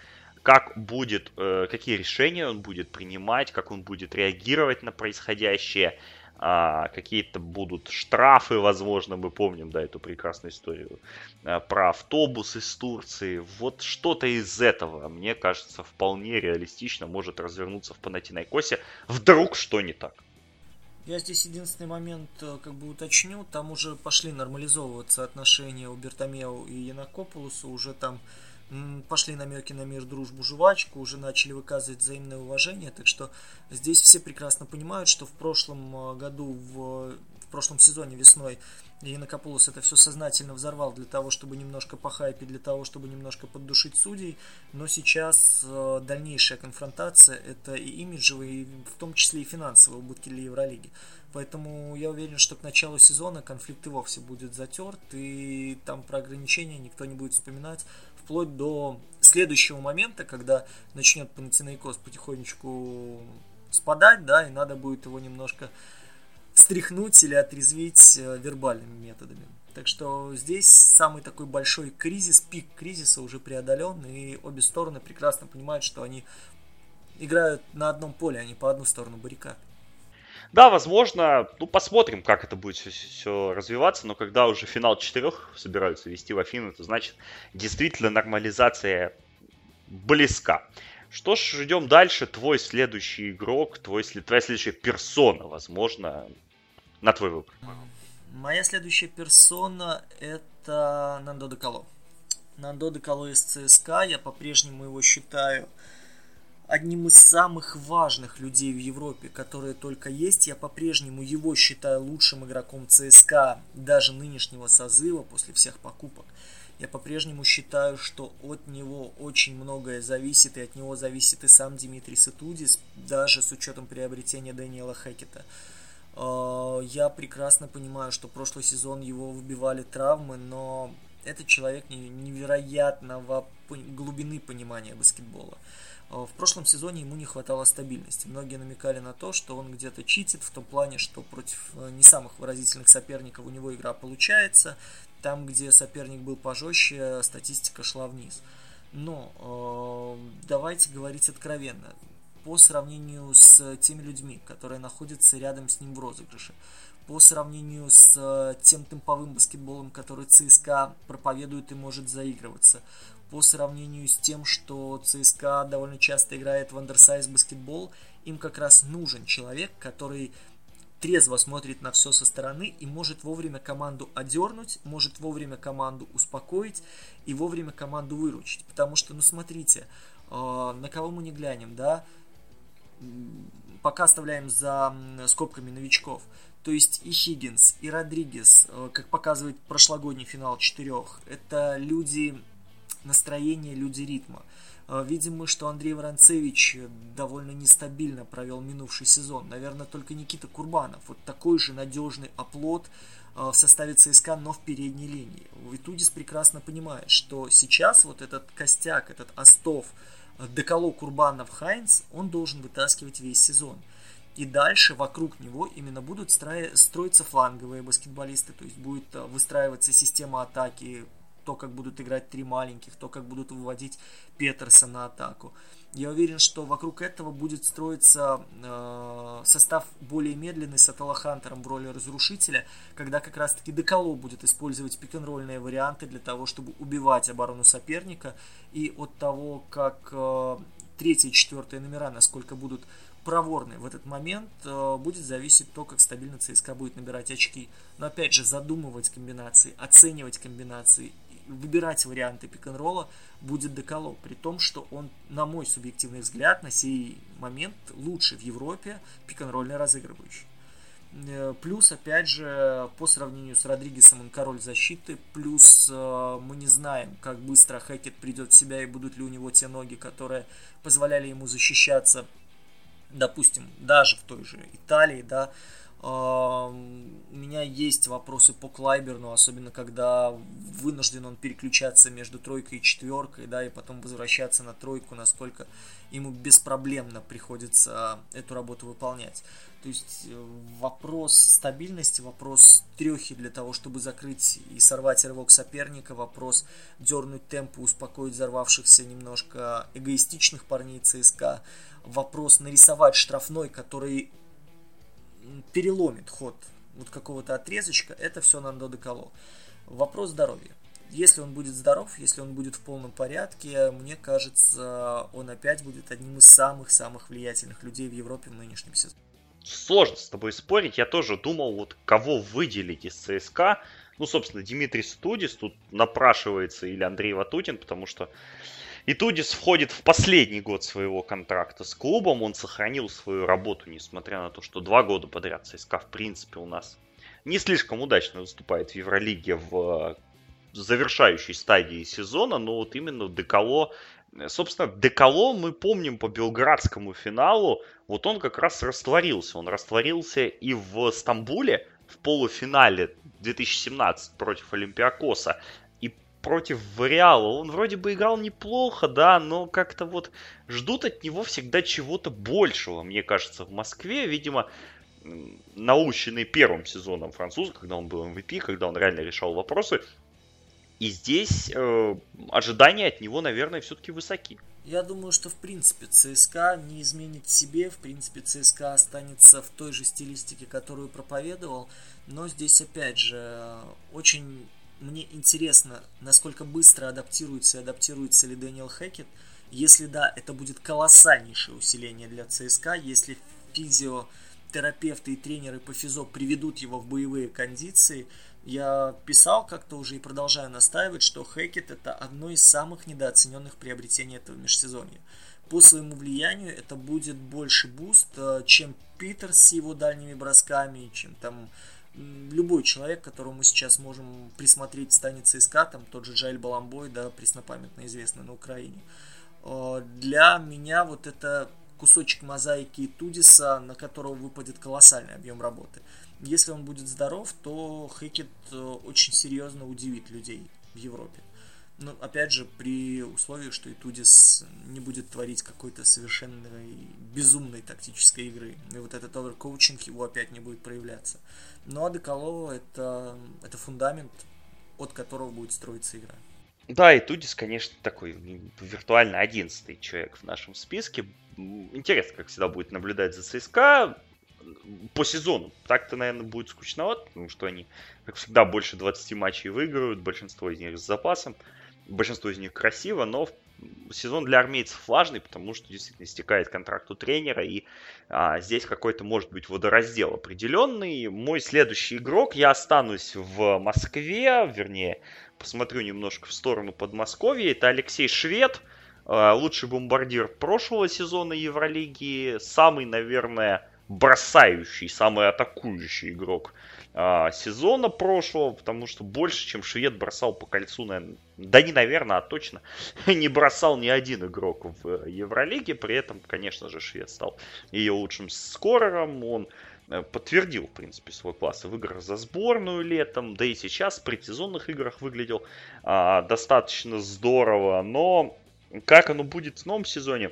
как будет, э, какие решения он будет принимать, как он будет реагировать на происходящее а, какие-то будут штрафы, возможно, мы помним, да, эту прекрасную историю а, про автобус из Турции. Вот что-то из этого, мне кажется, вполне реалистично может развернуться в Панатинайкосе. Вдруг что не так? Я здесь единственный момент э, как бы уточню. Там уже пошли нормализовываться отношения у Бертомео и Янакопулуса. Уже там пошли намеки на мир, дружбу, жвачку, уже начали выказывать взаимное уважение, так что здесь все прекрасно понимают, что в прошлом э, году, в, в прошлом сезоне весной Янакопулос это все сознательно взорвал для того, чтобы немножко похайпить, для того, чтобы немножко поддушить судей, но сейчас э, дальнейшая конфронтация это и имиджевые, и в том числе и финансовые убытки для Евролиги. Поэтому я уверен, что к началу сезона конфликт и вовсе будет затерт, и там про ограничения никто не будет вспоминать, вплоть до следующего момента, когда начнет Панатинаикос потихонечку спадать, да, и надо будет его немножко встряхнуть или отрезвить э, вербальными методами. Так что здесь самый такой большой кризис, пик кризиса уже преодолен, и обе стороны прекрасно понимают, что они играют на одном поле, а не по одну сторону баррикад. Да, возможно, ну посмотрим, как это будет все, все развиваться, но когда уже финал четырех собираются вести в Афину, это значит действительно нормализация близка. Что ж, идем дальше. Твой следующий игрок, твой, твоя следующая персона, возможно, на твой выбор. Моя следующая персона это Нандо Декало. Нандо Декало из ЦСКА. Я по-прежнему его считаю одним из самых важных людей в Европе, которые только есть. Я по-прежнему его считаю лучшим игроком ЦСКА даже нынешнего созыва после всех покупок. Я по-прежнему считаю, что от него очень многое зависит, и от него зависит и сам Димитрий Сатудис, даже с учетом приобретения Дэниела Хекета. А, я прекрасно понимаю, что прошлый сезон его выбивали травмы, но этот человек невероятного глубины понимания баскетбола. А, в прошлом сезоне ему не хватало стабильности. Многие намекали на то, что он где-то читит в том плане, что против э, не самых выразительных соперников у него игра получается. Там, где соперник был пожестче, статистика шла вниз. Но э, давайте говорить откровенно. По сравнению с теми людьми, которые находятся рядом с ним в розыгрыше, по сравнению с э, тем темповым баскетболом, который ЦСКА проповедует и может заигрываться, по сравнению с тем, что ЦСКА довольно часто играет в андерсайз баскетбол, им как раз нужен человек, который трезво смотрит на все со стороны и может вовремя команду одернуть, может вовремя команду успокоить и вовремя команду выручить. Потому что, ну смотрите, э, на кого мы не глянем, да, пока оставляем за скобками новичков. То есть и Хиггинс, и Родригес, э, как показывает прошлогодний финал четырех, это люди настроения, люди ритма. Э, видим мы, что Андрей Воронцевич довольно нестабильно провел минувший сезон. Наверное, только Никита Курбанов. Вот такой же надежный оплот э, в составе ЦСКА, но в передней линии. Витудис прекрасно понимает, что сейчас вот этот костяк, этот остов э, Деколо Курбанов Хайнс, он должен вытаскивать весь сезон. И дальше вокруг него именно будут строиться фланговые баскетболисты, то есть будет выстраиваться система атаки то, как будут играть три маленьких, то, как будут выводить Петерса на атаку. Я уверен, что вокруг этого будет строиться э, состав более медленный с Атала Хантером в роли разрушителя, когда как раз-таки Деколо будет использовать пик-н-ролльные варианты для того, чтобы убивать оборону соперника. И от того, как э, четвертые номера, насколько будут проворный в этот момент, э, будет зависеть то, как стабильно ЦСКА будет набирать очки. Но опять же, задумывать комбинации, оценивать комбинации, выбирать варианты пик-н-ролла будет Деколо, при том, что он, на мой субъективный взгляд, на сей момент лучший в Европе пик-н-ролльный разыгрывающий. Э, плюс, опять же, по сравнению с Родригесом он король защиты. Плюс э, мы не знаем, как быстро Хэкет придет в себя и будут ли у него те ноги, которые позволяли ему защищаться, допустим, даже в той же Италии, да, у меня есть вопросы по Клайберну, особенно когда вынужден он переключаться между тройкой и четверкой, да, и потом возвращаться на тройку, насколько ему беспроблемно приходится эту работу выполнять. То есть э, вопрос стабильности, вопрос трехи для того, чтобы закрыть и сорвать рывок соперника, вопрос дернуть темп, успокоить взорвавшихся немножко эгоистичных парней ЦСКА, вопрос нарисовать штрафной, который переломит ход вот какого-то отрезочка, это все Нандо Деколо. Вопрос здоровья. Если он будет здоров, если он будет в полном порядке, мне кажется, он опять будет одним из самых-самых влиятельных людей в Европе в нынешнем сезоне. Сложно с тобой спорить. Я тоже думал, вот кого выделить из ЦСКА. Ну, собственно, Дмитрий Студис тут напрашивается или Андрей Ватутин, потому что и Тудис входит в последний год своего контракта с клубом. Он сохранил свою работу, несмотря на то, что два года подряд ЦСКА, в принципе, у нас не слишком удачно выступает в Евролиге в завершающей стадии сезона, но вот именно Деколо, собственно, Деколо мы помним по белградскому финалу, вот он как раз растворился. Он растворился и в Стамбуле в полуфинале 2017 против Олимпиакоса против Реала. Он вроде бы играл неплохо, да, но как-то вот ждут от него всегда чего-то большего, мне кажется, в Москве. Видимо, наученный первым сезоном француза, когда он был MVP, когда он реально решал вопросы. И здесь э, ожидания от него, наверное, все-таки высоки. Я думаю, что в принципе ЦСКА не изменит себе, в принципе ЦСКА останется в той же стилистике, которую проповедовал, но здесь опять же очень мне интересно, насколько быстро адаптируется и адаптируется ли Дэниел Хэкет. Если да, это будет колоссальнейшее усиление для ЦСКА. Если физиотерапевты и тренеры по физо приведут его в боевые кондиции, я писал как-то уже и продолжаю настаивать, что Хэкет это одно из самых недооцененных приобретений этого межсезонья. По своему влиянию это будет больше boost, э, чем Питер с его дальними бросками, чем там любой человек, которого мы сейчас можем присмотреть, станет ЦСКА, там тот же Джоэл Боломбой, да, преснопамятно известный на Украине. Э, для меня вот это кусочек мозаики Итудиса, на которого выпадет колоссальный объем работы. Если он будет здоров, то Хэкетт э, очень серьезно удивит людей в Европе. Но опять же, при условии, что и Тудис не будет творить какой-то совершенно безумной тактической игры. И вот этот оверкоучинг его опять не будет проявляться. Но Деколова это, это фундамент, от которого будет строиться игра. Да, и Тудис, конечно, такой виртуально одиннадцатый человек в нашем списке. Интересно, как всегда, будет наблюдать за ЦСКА по сезону. Так-то, наверное, будет скучновато, потому что они, как всегда, больше 20 матчей выигрывают, большинство из них с запасом. Большинство из них красиво, но сезон для армейцев важный, потому что действительно истекает контракт у тренера, и а, здесь какой-то может быть водораздел определенный. Мой следующий игрок, я останусь в Москве, вернее, посмотрю немножко в сторону Подмосковья, это Алексей Швед, а, лучший бомбардир прошлого сезона Евролиги, самый, наверное, бросающий, самый атакующий игрок а, сезона прошлого, потому что больше, чем швед бросал по кольцу, наверное, да не наверное, а точно, не бросал ни один игрок в Евролиге. При этом, конечно же, швед стал ее лучшим скорером. Он э, подтвердил, в принципе, свой класс в играх за сборную летом, да и сейчас в предсезонных играх выглядел а, достаточно здорово. Но как оно будет в новом сезоне,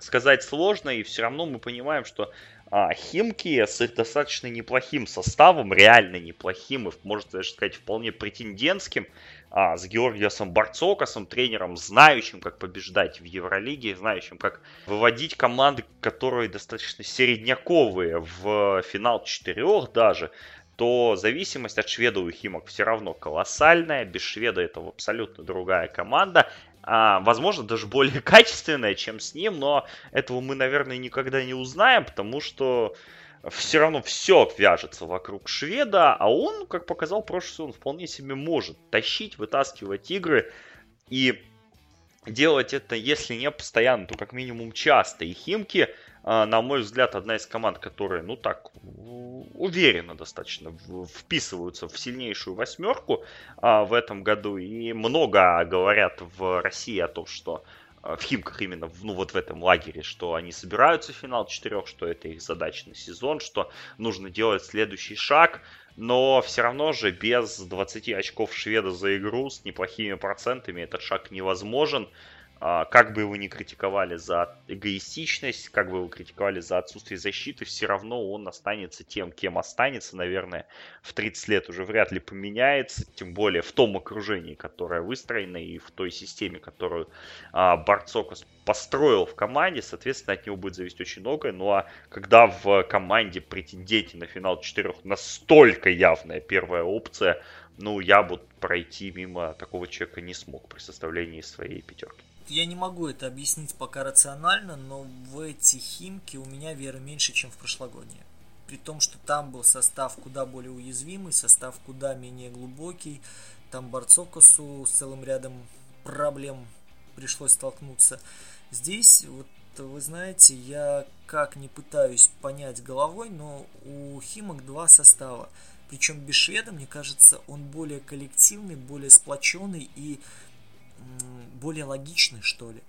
сказать сложно, и все равно мы понимаем, что а, Химки с их достаточно неплохим составом, реально неплохим, и, можно даже сказать, вполне претендентским, а, с Георгиосом Барцокасом, тренером, знающим, как побеждать в Евролиге, знающим, как выводить команды, которые достаточно середняковые в финал четырех даже, то зависимость от шведа у Химок все равно колоссальная. Без шведа это абсолютно другая команда. А, возможно, даже более качественная, чем с ним, но этого мы, наверное, никогда не узнаем, потому что все равно все вяжется вокруг шведа, а он, как показал прошлый сезон, вполне себе может тащить, вытаскивать игры и делать это, если не постоянно, то как минимум часто. И Химки, на мой взгляд, одна из команд, которые, ну так, уверенно достаточно вписываются в сильнейшую восьмерку а, в этом году. И много говорят в России о том, что а, в Химках именно, ну вот в этом лагере, что они собираются в финал четырех, что это их задача на сезон, что нужно делать следующий шаг, но все равно же без 20 очков шведа за игру с неплохими процентами этот шаг невозможен. А, как бы его ни критиковали за эгоистичность, как бы его критиковали за отсутствие защиты, все равно он останется тем, кем останется, наверное, в 30 лет уже вряд ли поменяется, тем более в том окружении, которое выстроено и в той системе, которую а, Барцокос построил в команде, соответственно, от него будет зависеть очень многое. Ну а когда в команде претенденте на финал четырех настолько явная первая опция, ну, я бы пройти мимо такого человека не смог при составлении своей пятерки я не могу это объяснить пока рационально, но в эти химки у меня веры меньше, чем в прошлогодние. При том, что там был состав куда более уязвимый, состав куда менее глубокий. Там Барцокосу с целым рядом проблем пришлось столкнуться. Здесь, вот вы знаете, я как не пытаюсь понять головой, но у Химок два состава. Причем без шведа, мне кажется, он более коллективный, более сплоченный и более логичны, что ли.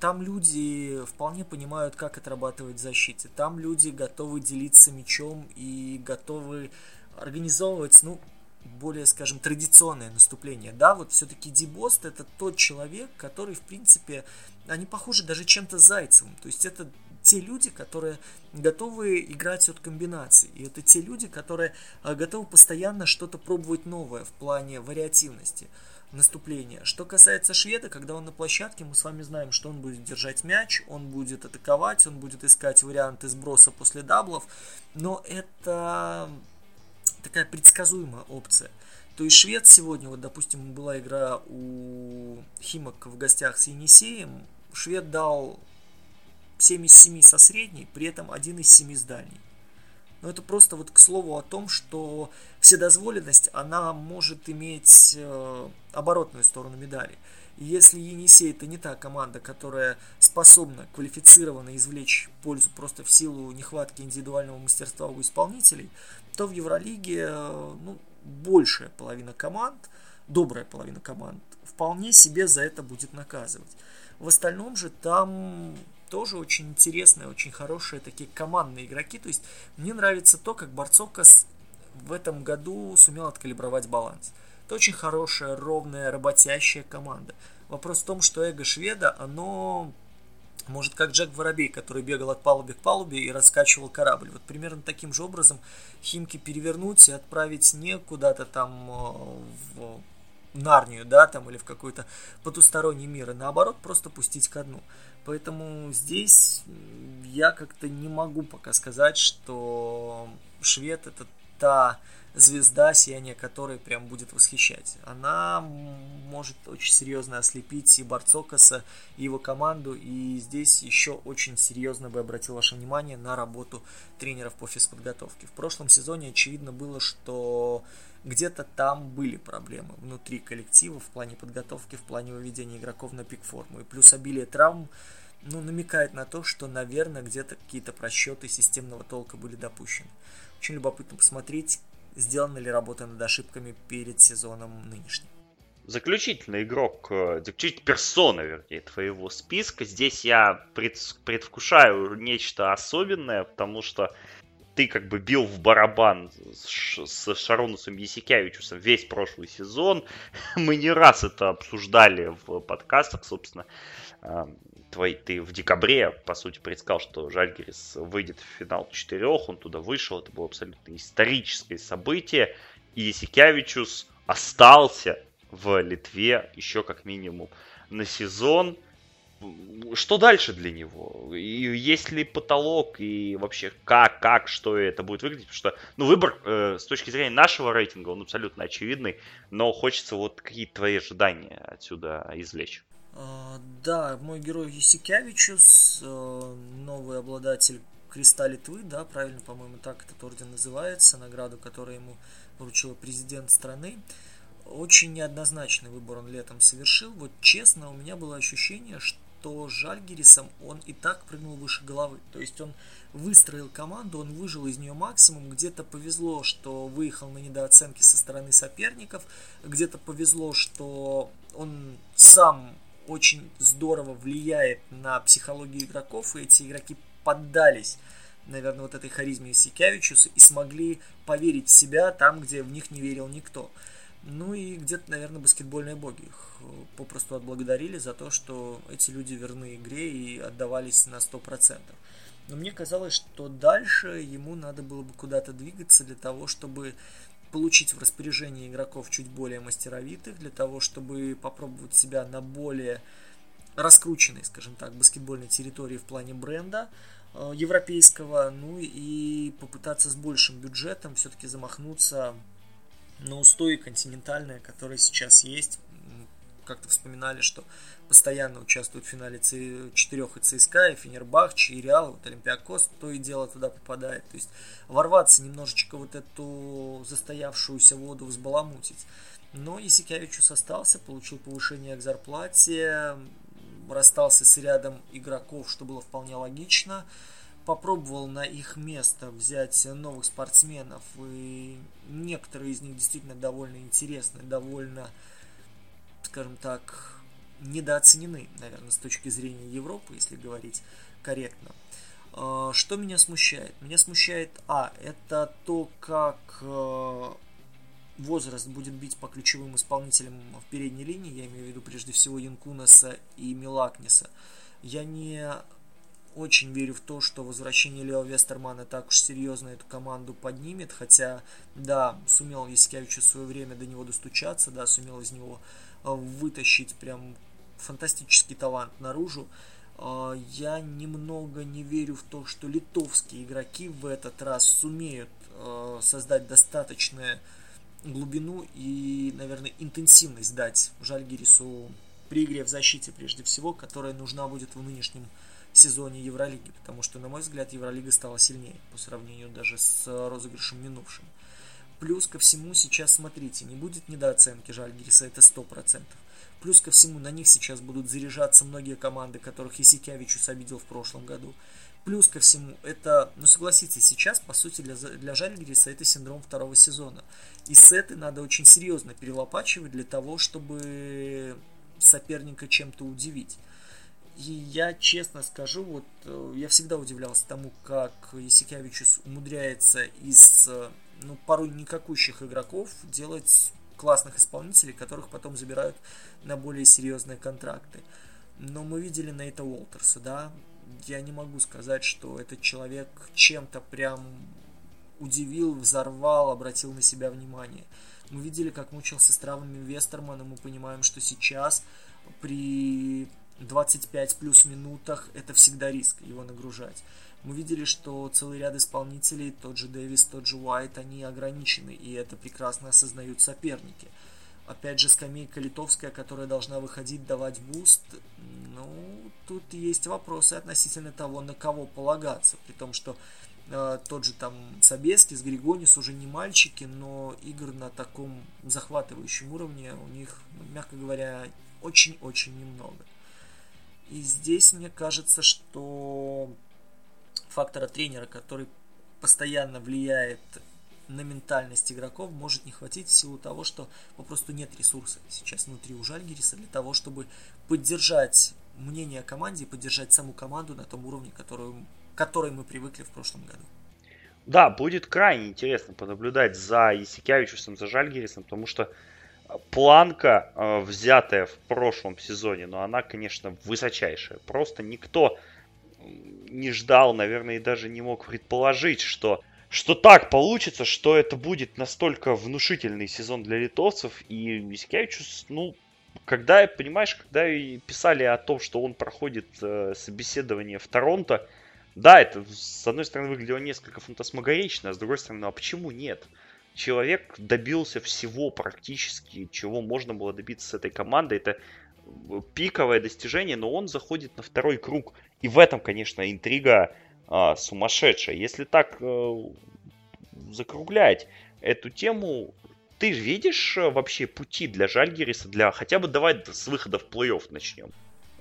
Там люди вполне понимают, как отрабатывать в защите. Там люди готовы делиться мячом и готовы организовывать, ну, более, скажем, традиционное наступление. Да, вот все-таки Дибост это тот человек, который, в принципе, они похожи даже чем-то Зайцевым. То есть это те люди, которые готовы играть от комбинаций. И это те люди, которые а, готовы постоянно что-то пробовать новое в плане вариативности наступления. Что касается Шведа, когда он на площадке, мы с вами знаем, что он будет держать мяч, он будет атаковать, он будет искать варианты сброса после даблов, но это такая предсказуемая опция. То есть Швед сегодня, вот допустим, была игра у Химок в гостях с Енисеем, швед дал 7 из 7 со средней, при этом 1 из 7 с дальней. Но это просто вот к слову о том, что вседозволенность, она может иметь э, оборотную сторону медали. И если Енисей это не та команда, которая способна квалифицированно извлечь пользу просто в силу нехватки индивидуального мастерства у исполнителей, то в Евролиге э, ну, большая половина команд, добрая половина команд, вполне себе за это будет наказывать. В остальном же там тоже очень интересные, очень хорошие такие командные игроки. То есть мне нравится то, как Борцовка в этом году сумел откалибровать баланс. Это очень хорошая, ровная, работящая команда. Вопрос в том, что эго шведа, оно может как Джек Воробей, который бегал от палубы к палубе и раскачивал корабль. Вот примерно таким же образом Химки перевернуть и отправить не куда-то там э, в Нарнию, да, там, или в какой-то потусторонний мир, а наоборот, просто пустить ко дну. Поэтому здесь я как-то не могу пока сказать, что швед это та звезда, сияние которой прям будет восхищать. Она может очень серьезно ослепить и Барцокаса, и его команду, и здесь еще очень серьезно бы обратил ваше внимание на работу тренеров по физподготовке. В прошлом сезоне очевидно было, что где-то там были проблемы внутри коллектива в плане подготовки, в плане выведения игроков на пик форму. И плюс обилие травм ну, намекает на то, что, наверное, где-то какие-то просчеты системного толка были допущены. Очень любопытно посмотреть, сделана ли работа над ошибками перед сезоном нынешним. Заключительный игрок, э, заключительная персона, вернее, твоего списка. Здесь я пред, предвкушаю нечто особенное, потому что ты как бы бил в барабан с, с Шаронусом Есикявичусом весь прошлый сезон. Мы не раз это обсуждали в подкастах, собственно. Твой, ты в декабре, по сути, предсказал, что Жальгерис выйдет в финал четырех, он туда вышел, это было абсолютно историческое событие, и Есикявичус остался в Литве еще как минимум на сезон – что дальше для него? И есть ли потолок, и вообще как, как, что это будет выглядеть? Потому что, ну, выбор э, с точки зрения нашего рейтинга, он абсолютно очевидный, но хочется вот какие-то твои ожидания отсюда извлечь. А, да, мой герой Есикявичус, э, новый обладатель Креста Литвы, да, правильно, по-моему, так этот орден называется, награду, которую ему поручил президент страны. Очень неоднозначный выбор он летом совершил. Вот честно, у меня было ощущение, что Жальгерисом он и так прыгнул выше головы. То есть он выстроил команду, он выжил из нее максимум. Где-то повезло, что выехал на недооценки со стороны соперников. Где-то повезло, что он сам очень здорово влияет на психологию игроков, и эти игроки поддались, наверное, вот этой харизме Сикявичуса и смогли поверить в себя там, где в них не верил никто. Ну и где-то, наверное, баскетбольные боги их э, попросту отблагодарили за то, что эти люди верны игре и отдавались на 100%. Но мне казалось, что дальше ему надо было бы куда-то двигаться для того, чтобы получить в распоряжение игроков чуть более мастеровитых, для того, чтобы попробовать себя на более раскрученной, скажем так, баскетбольной территории в плане бренда э, европейского, ну и попытаться с большим бюджетом все-таки замахнуться на устои континентальные, которые сейчас есть. Как-то вспоминали, что постоянно участвуют в финале четырех и ЦСКА, и Фенербахче, и Реал, вот Олимпиакос, то и дело туда попадает. То есть ворваться немножечко вот эту застоявшуюся воду взбаламутить. Но Исикявичус остался, получил повышение к зарплате, расстался с рядом игроков, что было вполне логично. Попробовал на их место взять новых спортсменов, и некоторые из них действительно довольно интересны, довольно, скажем так, недооценены, наверное, с точки зрения Европы, если говорить корректно. А, что меня смущает? Меня смущает, а, это то, как э, возраст будет бить по ключевым исполнителям в передней линии, я имею в виду прежде всего Янкунаса и Милакниса. Я не очень верю в то, что возвращение Лео Вестермана так уж серьезно эту команду поднимет, хотя, да, сумел Яскевич в свое время до него достучаться, да, сумел из него э, вытащить прям фантастический талант наружу. А, я немного не верю в то, что литовские игроки в этот раз сумеют э, создать достаточное глубину и, наверное, интенсивность дать Жальгирису при игре в защите прежде всего, которая нужна будет в нынешнем сезоне Евролиги, потому что, на мой взгляд, Евролига стала сильнее по сравнению даже с розыгрышем минувшим. Плюс ко всему сейчас, смотрите, не будет недооценки Жальгириса, это 100%. Плюс ко всему на них сейчас будут заряжаться многие команды, которых Исикявичус обидел в прошлом году. Плюс ко всему, это, ну согласитесь, сейчас, по сути, для, для Жальгириса это синдром второго сезона. И сеты надо очень серьезно перелопачивать для того, чтобы соперника чем-то удивить. И я честно скажу, вот э, я всегда удивлялся тому, как Исикявичус умудряется из э, ну, порой никакущих игроков делать классных исполнителей, которых потом забирают на более серьезные контракты. Но мы видели Нейта Уолтерса, да, я не могу сказать, что этот человек чем-то прям удивил, взорвал, обратил на себя внимание. Мы видели, как мучился с травмами Вестермана, мы понимаем, что сейчас при 25 плюс минутах это всегда риск его нагружать. Мы видели, что целый ряд исполнителей, тот же Дэвис, тот же Уайт, они ограничены, и это прекрасно осознают соперники. Опять же, скамейка литовская, которая должна выходить, давать boost, ну, тут есть вопросы относительно того, на кого полагаться, при том, что э, тот же там Собеский с Григонис уже не мальчики, но игр на таком захватывающем уровне у них, ну, мягко говоря, очень-очень немного. И здесь мне кажется, что фактора тренера, который постоянно влияет на ментальность игроков, может не хватить в силу того, что попросту нет ресурса сейчас внутри у Жальгириса для того, чтобы поддержать мнение о команде и поддержать саму команду на том уровне, которую, которой мы привыкли в прошлом году. Да, будет крайне интересно понаблюдать за Исикявичусом, за Жальгирисом, потому что планка, э, взятая в прошлом сезоне, но она, конечно, высочайшая. Просто никто не ждал, наверное, и даже не мог предположить, что, что так получится, что это будет настолько внушительный сезон для литовцев. И Мискевичус, ну, когда, понимаешь, когда писали о том, что он проходит э, собеседование в Торонто, да, это с одной стороны выглядело несколько фантасмагорично, а с другой стороны, ну а почему нет? Человек добился всего практически, чего можно было добиться с этой командой. Это пиковое достижение, но он заходит на второй круг. И в этом, конечно, интрига а, сумасшедшая. Если так а, закруглять эту тему, ты видишь э, вообще пути для Жальгериса, для хотя бы давай с выхода в плей-офф начнем?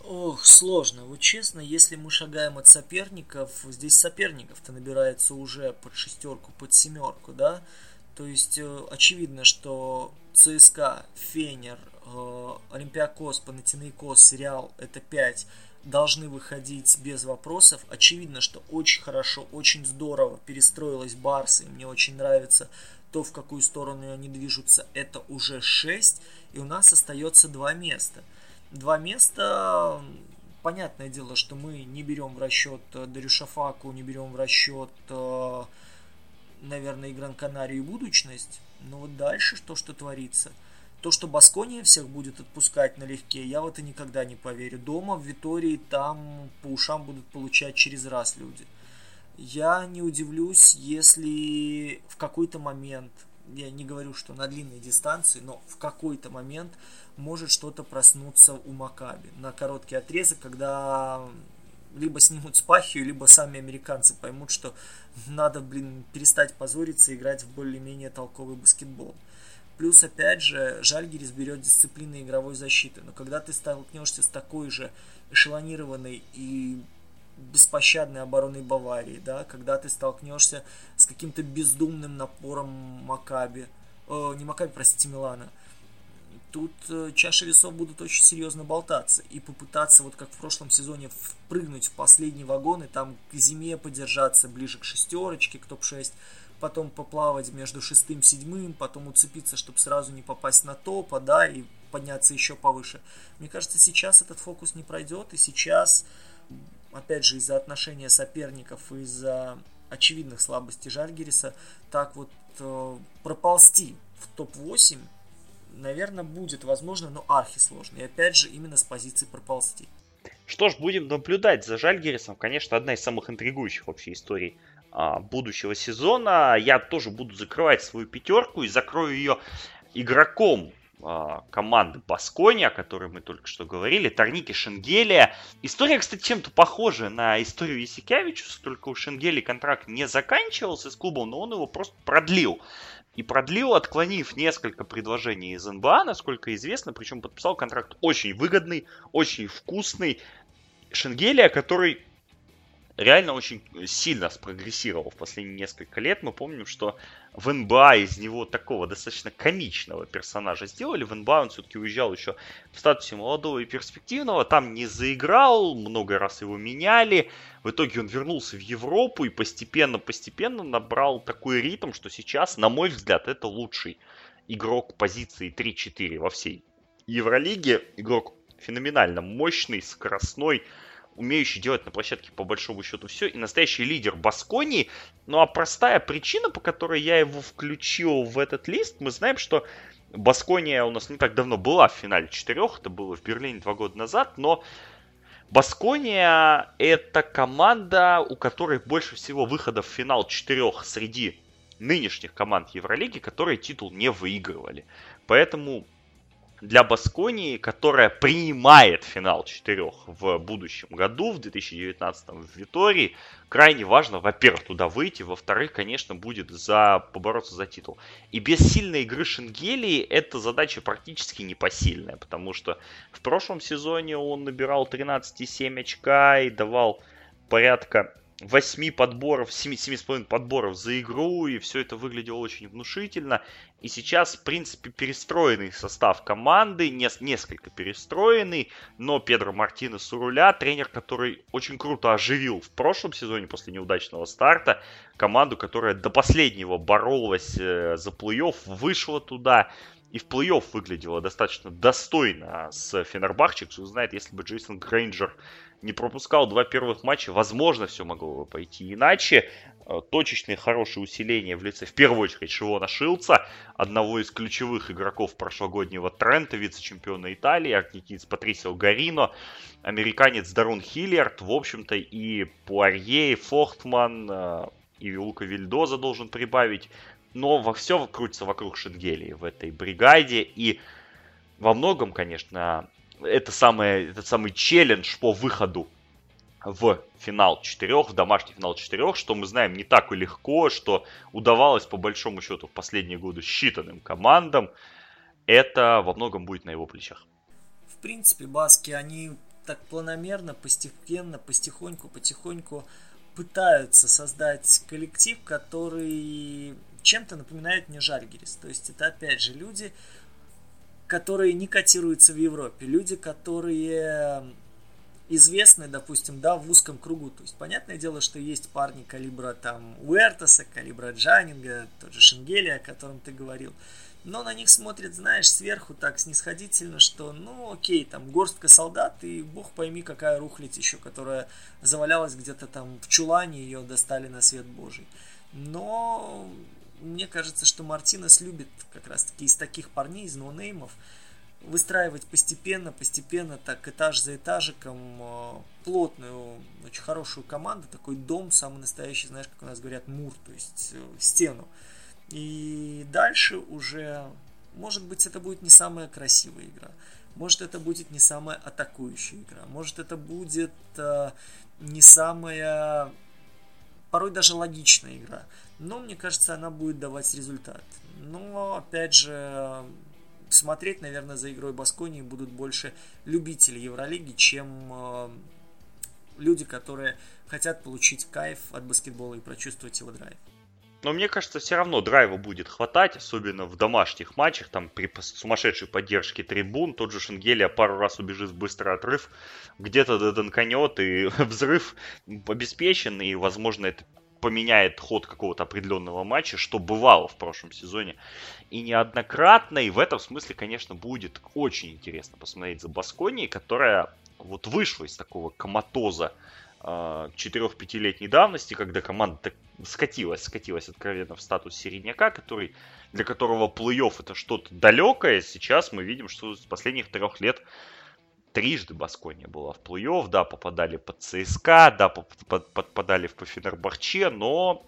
Ох, сложно. Вот честно, если мы шагаем от соперников, здесь соперников-то набирается уже под шестерку, под семерку, да? То есть э, очевидно, что ЦСКА, Фенер, э, Олимпиакос, Панатинаикос, Реал – это 5 должны выходить без вопросов. Очевидно, что очень хорошо, очень здорово перестроилась Барса, и мне очень нравится то, в какую сторону они движутся. Это уже 6, и у нас остается два места. Два места, понятное дело, что мы не берем в расчет э, Дарюшшафаку, не берем в расчет наверное, и будущность. Но вот дальше что, что творится. То, что Баскония всех будет отпускать налегке, я в это никогда не поверю. Дома, в Витории, там по ушам будут получать через раз люди. Я не удивлюсь, если в какой-то момент, я не говорю, что на длинной дистанции, но в какой-то момент может что-то проснуться у Макаби. На короткий отрезок, когда либо снимут спахию, либо сами американцы поймут, что надо, блин, перестать позориться и играть в более-менее толковый баскетбол. Плюс, опять же, Жальгерис берет дисциплины игровой защиты. Но когда ты столкнешься с такой же эшелонированной и беспощадной обороной Баварии, да, когда ты столкнешься с каким-то бездумным напором Макаби, э, не Макаби, простите, Милана – тут э, чаши весов будут очень серьезно болтаться. И попытаться, вот как в прошлом сезоне, впрыгнуть в последний вагон и там к зиме подержаться ближе к шестерочке, к топ-6, потом поплавать между шестым и седьмым, потом уцепиться, чтобы сразу не попасть на топ, а да, и подняться еще повыше. Мне кажется, сейчас этот фокус не пройдет, и сейчас, опять же, из-за отношения соперников, из-за очевидных слабостей Жальгериса, так вот э, проползти в топ-8 наверное, будет возможно, но архи сложно. И опять же, именно с позиции проползти. Что ж, будем наблюдать за Жальгерисом. Конечно, одна из самых интригующих вообще историй а, будущего сезона. Я тоже буду закрывать свою пятерку и закрою ее игроком а, команды Баскония, о которой мы только что говорили, Торники Шенгелия. История, кстати, чем-то похожа на историю Исикявичуса, только у Шенгели контракт не заканчивался с клубом, но он его просто продлил и продлил, отклонив несколько предложений из НБА, насколько известно, причем подписал контракт очень выгодный, очень вкусный. Шенгелия, который реально очень сильно спрогрессировал в последние несколько лет. Мы помним, что в НБА из него такого достаточно комичного персонажа сделали. В НБА он все-таки уезжал еще в статусе молодого и перспективного. Там не заиграл, много раз его меняли. В итоге он вернулся в Европу и постепенно-постепенно набрал такой ритм, что сейчас, на мой взгляд, это лучший игрок позиции 3-4 во всей Евролиге. Игрок феноменально мощный, скоростной, умеющий делать на площадке по большому счету все, и настоящий лидер Басконии. Ну а простая причина, по которой я его включил в этот лист, мы знаем, что Баскония у нас не так давно была в финале четырех, это было в Берлине два года назад, но Баскония это команда, у которой больше всего выходов в финал четырех среди нынешних команд Евролиги, которые титул не выигрывали. Поэтому для Басконии, которая принимает финал четырех в будущем году, в 2019 в Витории, крайне важно, во-первых, туда выйти, во-вторых, конечно, будет за, побороться за титул. И без сильной игры Шенгелии эта задача практически непосильная, потому что в прошлом сезоне он набирал 13,7 очка и давал порядка 8 подборов, 7,5 подборов за игру, и все это выглядело очень внушительно. И сейчас, в принципе, перестроенный состав команды, не, несколько перестроенный, но Педро Мартинес у руля, тренер, который очень круто оживил в прошлом сезоне после неудачного старта команду, которая до последнего боролась э, за плей-офф, вышла туда, и в плей-офф выглядела достаточно достойно с Фенербахче. Кто знает, если бы Джейсон Грейнджер не пропускал два первых матча, возможно, все могло бы пойти иначе. Э, точечные хорошие усиления в лице, в первую очередь, Шивона Шилца, одного из ключевых игроков прошлогоднего Трента, вице-чемпиона Италии, аргентинец Патрисио Гарино, американец Дарун Хиллиард, в общем-то, и Пуарье, и Фортман, э, и Лука Вильдоза должен прибавить. Но во все крутится вокруг Шенгелии в этой бригаде. И во многом, конечно, это самое, этот самый челлендж по выходу в финал четырех, в домашний финал четырех, что мы знаем не так и легко, что удавалось по большому счету в последние годы считанным командам, это во многом будет на его плечах. В принципе, баски, они так планомерно, постепенно, постихоньку, потихоньку пытаются создать коллектив, который чем-то напоминает мне Жальгерис. То есть это опять же люди, которые не котируются в Европе, люди, которые известны, допустим, да, в узком кругу. То есть, понятное дело, что есть парни калибра там Уэртоса, калибра Джанинга, тот же Шенгелия, о котором ты говорил. Но на них смотрят, знаешь, сверху так снисходительно, что, ну, окей, там горстка солдат, и бог пойми, какая рухлить еще, которая завалялась где-то там в чулане, ее достали на свет божий. Но мне кажется, что Мартинес любит как раз-таки из таких парней, из ноунеймов, выстраивать постепенно, постепенно, так этаж за этажиком, э, плотную, очень хорошую команду, такой дом, самый настоящий, знаешь, как у нас говорят, мур, то есть э, стену. И дальше уже, может быть, это будет не самая красивая игра, может, это будет не самая атакующая игра, может, это будет э, не самая, порой даже логичная игра, но мне кажется, она будет давать результат. Но, опять же, смотреть, наверное, за игрой Басконии будут больше любители Евролиги, чем э, люди, которые хотят получить кайф от баскетбола и прочувствовать его драйв. Но мне кажется, все равно драйва будет хватать, особенно в домашних матчах, там при сумасшедшей поддержке трибун. Тот же Шенгелия пару раз убежит в быстрый отрыв, где-то додонканет, и взрыв обеспечен, и, возможно, это поменяет ход какого-то определенного матча, что бывало в прошлом сезоне. И неоднократно, и в этом смысле, конечно, будет очень интересно посмотреть за Басконией, которая вот вышла из такого коматоза 4-5-летней а, давности, когда команда скатилась, скатилась откровенно в статус середняка, который, для которого плей-офф это что-то далекое. Сейчас мы видим, что с последних трех лет трижды Баскония была в плей-офф, да, попадали под ЦСКА, да, попадали в Фенербахче, но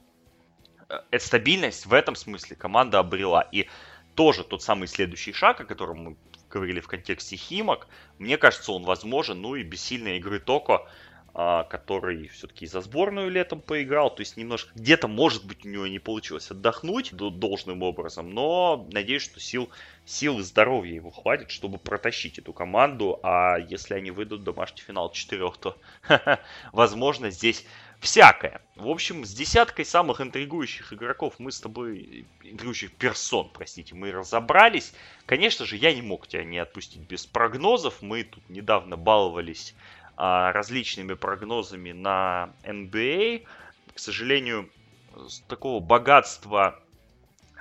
э, стабильность в этом смысле команда обрела. И тоже тот самый следующий шаг, о котором мы говорили в контексте Химок, мне кажется, он возможен, ну и без сильной игры Токо который все-таки за сборную летом поиграл, то есть немножко где-то, может быть, у него не получилось отдохнуть должным образом, но надеюсь, что сил, сил и здоровья ему хватит, чтобы протащить эту команду, а если они выйдут в домашний финал четырех, то, возможно, здесь всякое. В общем, с десяткой самых интригующих игроков мы с тобой, интригующих персон, простите, мы разобрались. Конечно же, я не мог тебя не отпустить без прогнозов. Мы тут недавно баловались а, различными прогнозами на NBA. К сожалению, такого богатства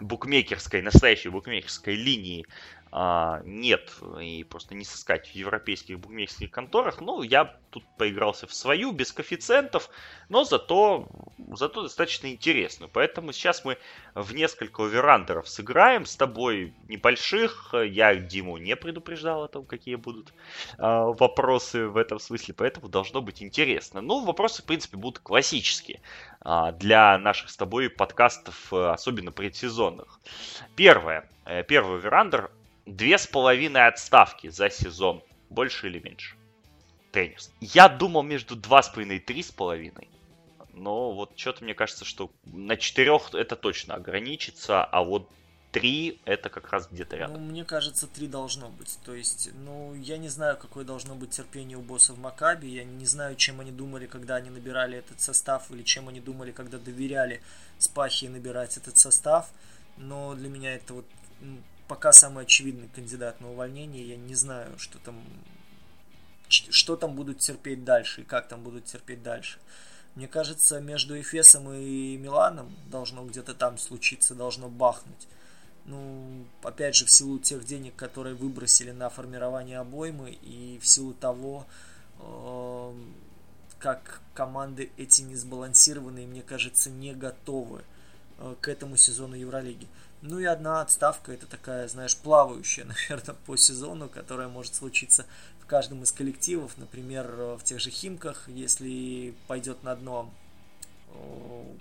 букмекерской, настоящей букмекерской линии а, нет, и просто не сыскать в европейских букмекерских конторах. Ну, я тут поигрался в свою, без коэффициентов, но зато, зато достаточно интересную. Поэтому сейчас мы в несколько оверандеров сыграем с тобой небольших. Я Диму не предупреждал о том, какие будут э, вопросы в этом смысле, поэтому должно быть интересно. Ну, вопросы, в принципе, будут классические э, для наших с тобой подкастов, э, особенно предсезонных. Первое. Э, первый оверандер две с половиной отставки за сезон. Больше или меньше? Тренерс. Я думал между два с половиной и три с половиной. Но вот что-то мне кажется, что на четырех это точно ограничится, а вот три это как раз где-то рядом. Ну, мне кажется, три должно быть. То есть, ну, я не знаю, какое должно быть терпение у босса в Макаби. Я не знаю, чем они думали, когда они набирали этот состав, или чем они думали, когда доверяли Спахи набирать этот состав. Но для меня это вот пока самый очевидный кандидат на увольнение. Я не знаю, что там, что там будут терпеть дальше и как там будут терпеть дальше. Мне кажется, между Эфесом и Миланом должно где-то там случиться, должно бахнуть. Ну, опять же, в силу тех денег, которые выбросили на формирование обоймы и в силу того, э, как команды эти не сбалансированные, мне кажется, не готовы э, к этому сезону Евролиги. Ну и одна отставка, это такая, знаешь, плавающая, наверное, по сезону, которая может случиться в каждом из коллективов. Например, в тех же Химках, если пойдет на дно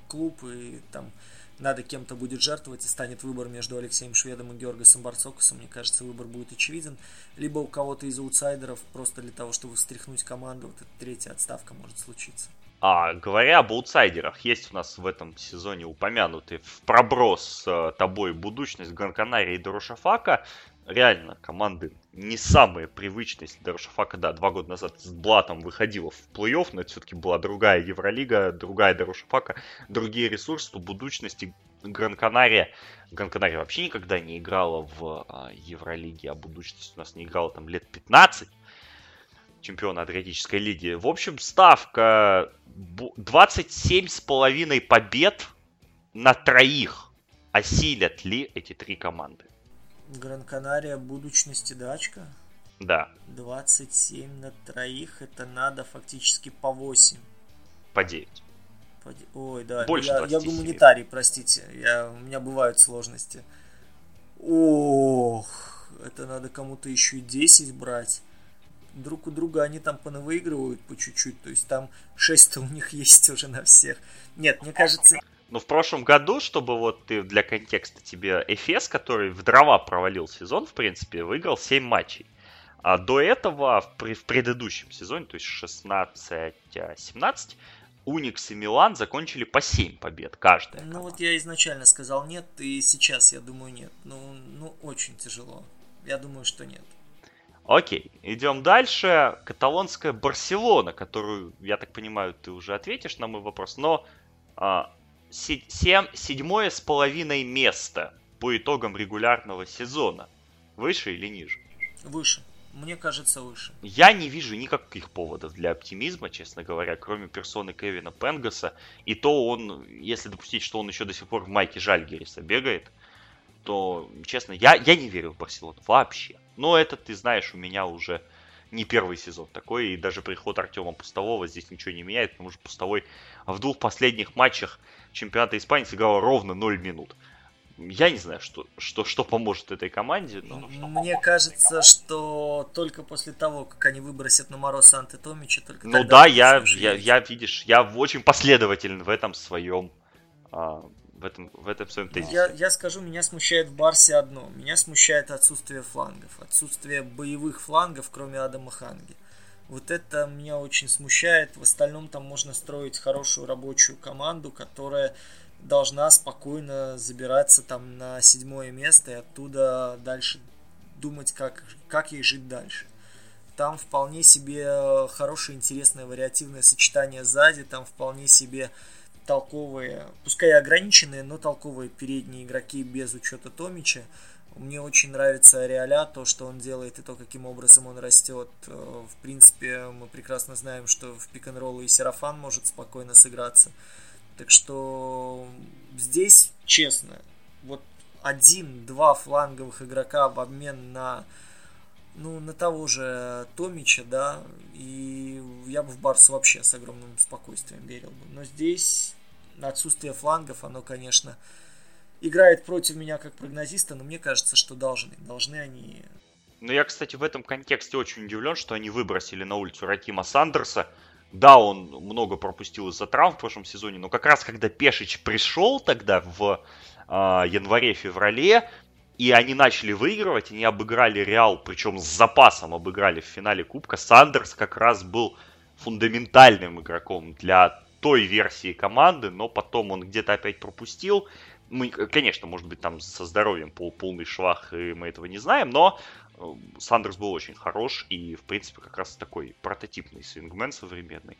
клуб, и там надо кем-то будет жертвовать, и станет выбор между Алексеем Шведом и Георгасом Барцокусом, мне кажется, выбор будет очевиден. Либо у кого-то из аутсайдеров, просто для того, чтобы встряхнуть команду, вот эта третья отставка может случиться. А говоря об аутсайдерах, есть у нас в этом сезоне упомянутый в проброс э, тобой будущность Гранканария и Дорошафака. Реально, команды не самые привычные. Если Дорошафака, да, два года назад с Блатом выходила в плей-офф, но это все-таки была другая Евролига, другая Дорошафака, другие ресурсы, то будущности Гранканария. Гранканария вообще никогда не играла в а, Евролиге, а будущность у нас не играла там лет 15 чемпиона Адриатической лиги. В общем, ставка 27,5 побед на троих. Осилят ли эти три команды? Гран-Канария будущности дачка? Да. 27 на троих, это надо фактически по 8. По 9. По... Ой, да, Больше я, я гуманитарий, простите, я, у меня бывают сложности. Ох, это надо кому-то еще и 10 брать друг у друга они там понавыигрывают по чуть-чуть, то есть там 6-то у них есть уже на всех. Нет, мне кажется... Но в прошлом году, чтобы вот ты для контекста тебе Эфес, который в дрова провалил сезон, в принципе, выиграл 7 матчей. А до этого в, в предыдущем сезоне, то есть 16-17, Уникс и Милан закончили по 7 побед каждая. Ну вот я изначально сказал нет, и сейчас я думаю нет. Ну, ну очень тяжело. Я думаю, что нет. Окей, идем дальше. Каталонская Барселона, которую, я так понимаю, ты уже ответишь на мой вопрос, но а, семь, седьмое с половиной место по итогам регулярного сезона. Выше или ниже? Выше. Мне кажется, выше. Я не вижу никаких поводов для оптимизма, честно говоря, кроме персоны Кевина Пенгаса. И то он, если допустить, что он еще до сих пор в майке Жальгериса бегает, то, честно, я, я не верю в Барселону вообще. Но это, ты знаешь, у меня уже не первый сезон такой, и даже приход Артема Пустового здесь ничего не меняет, потому что Пустовой в двух последних матчах чемпионата Испании сыграл ровно 0 минут. Я не знаю, что, что, что поможет этой команде. Но... Мне кажется, что только после того, как они выбросят на мороз Анте Томича, только Ну да, я, я, я, видишь, я очень последователен в этом своем а, в этом, в этом своем тезисе. Я, я скажу, меня смущает в Барсе одно. Меня смущает отсутствие флангов. Отсутствие боевых флангов, кроме Адама Ханги. Вот это меня очень смущает. В остальном там можно строить хорошую рабочую команду, которая должна спокойно забираться там на седьмое место и оттуда дальше думать, как, как ей жить дальше. Там вполне себе хорошее, интересное, вариативное сочетание сзади, там вполне себе толковые, пускай ограниченные, но толковые передние игроки без учета Томича. Мне очень нравится Реаля, то, что он делает и то, каким образом он растет. Э, в принципе, мы прекрасно знаем, что в пик н и Серафан может спокойно сыграться. Так что здесь, честно, вот один-два фланговых игрока в обмен на ну, на того же Томича, да, и я бы в Барсу вообще с огромным спокойствием верил бы. Но здесь отсутствие флангов, оно, конечно, играет против меня как прогнозиста, но мне кажется, что должны. Должны они... Ну, я, кстати, в этом контексте очень удивлен, что они выбросили на улицу Ракима Сандерса. Да, он много пропустил из-за травм в прошлом сезоне, но как раз когда Пешич пришел тогда в э, январе-феврале, и они начали выигрывать, они обыграли Реал, причем с запасом обыграли в финале Кубка, Сандерс как раз был фундаментальным игроком для той версии команды, но потом он где-то опять пропустил. Мы, конечно, может быть, там со здоровьем пол, полный швах, и мы этого не знаем, но э, Сандерс был очень хорош и, в принципе, как раз такой прототипный свингмен современный.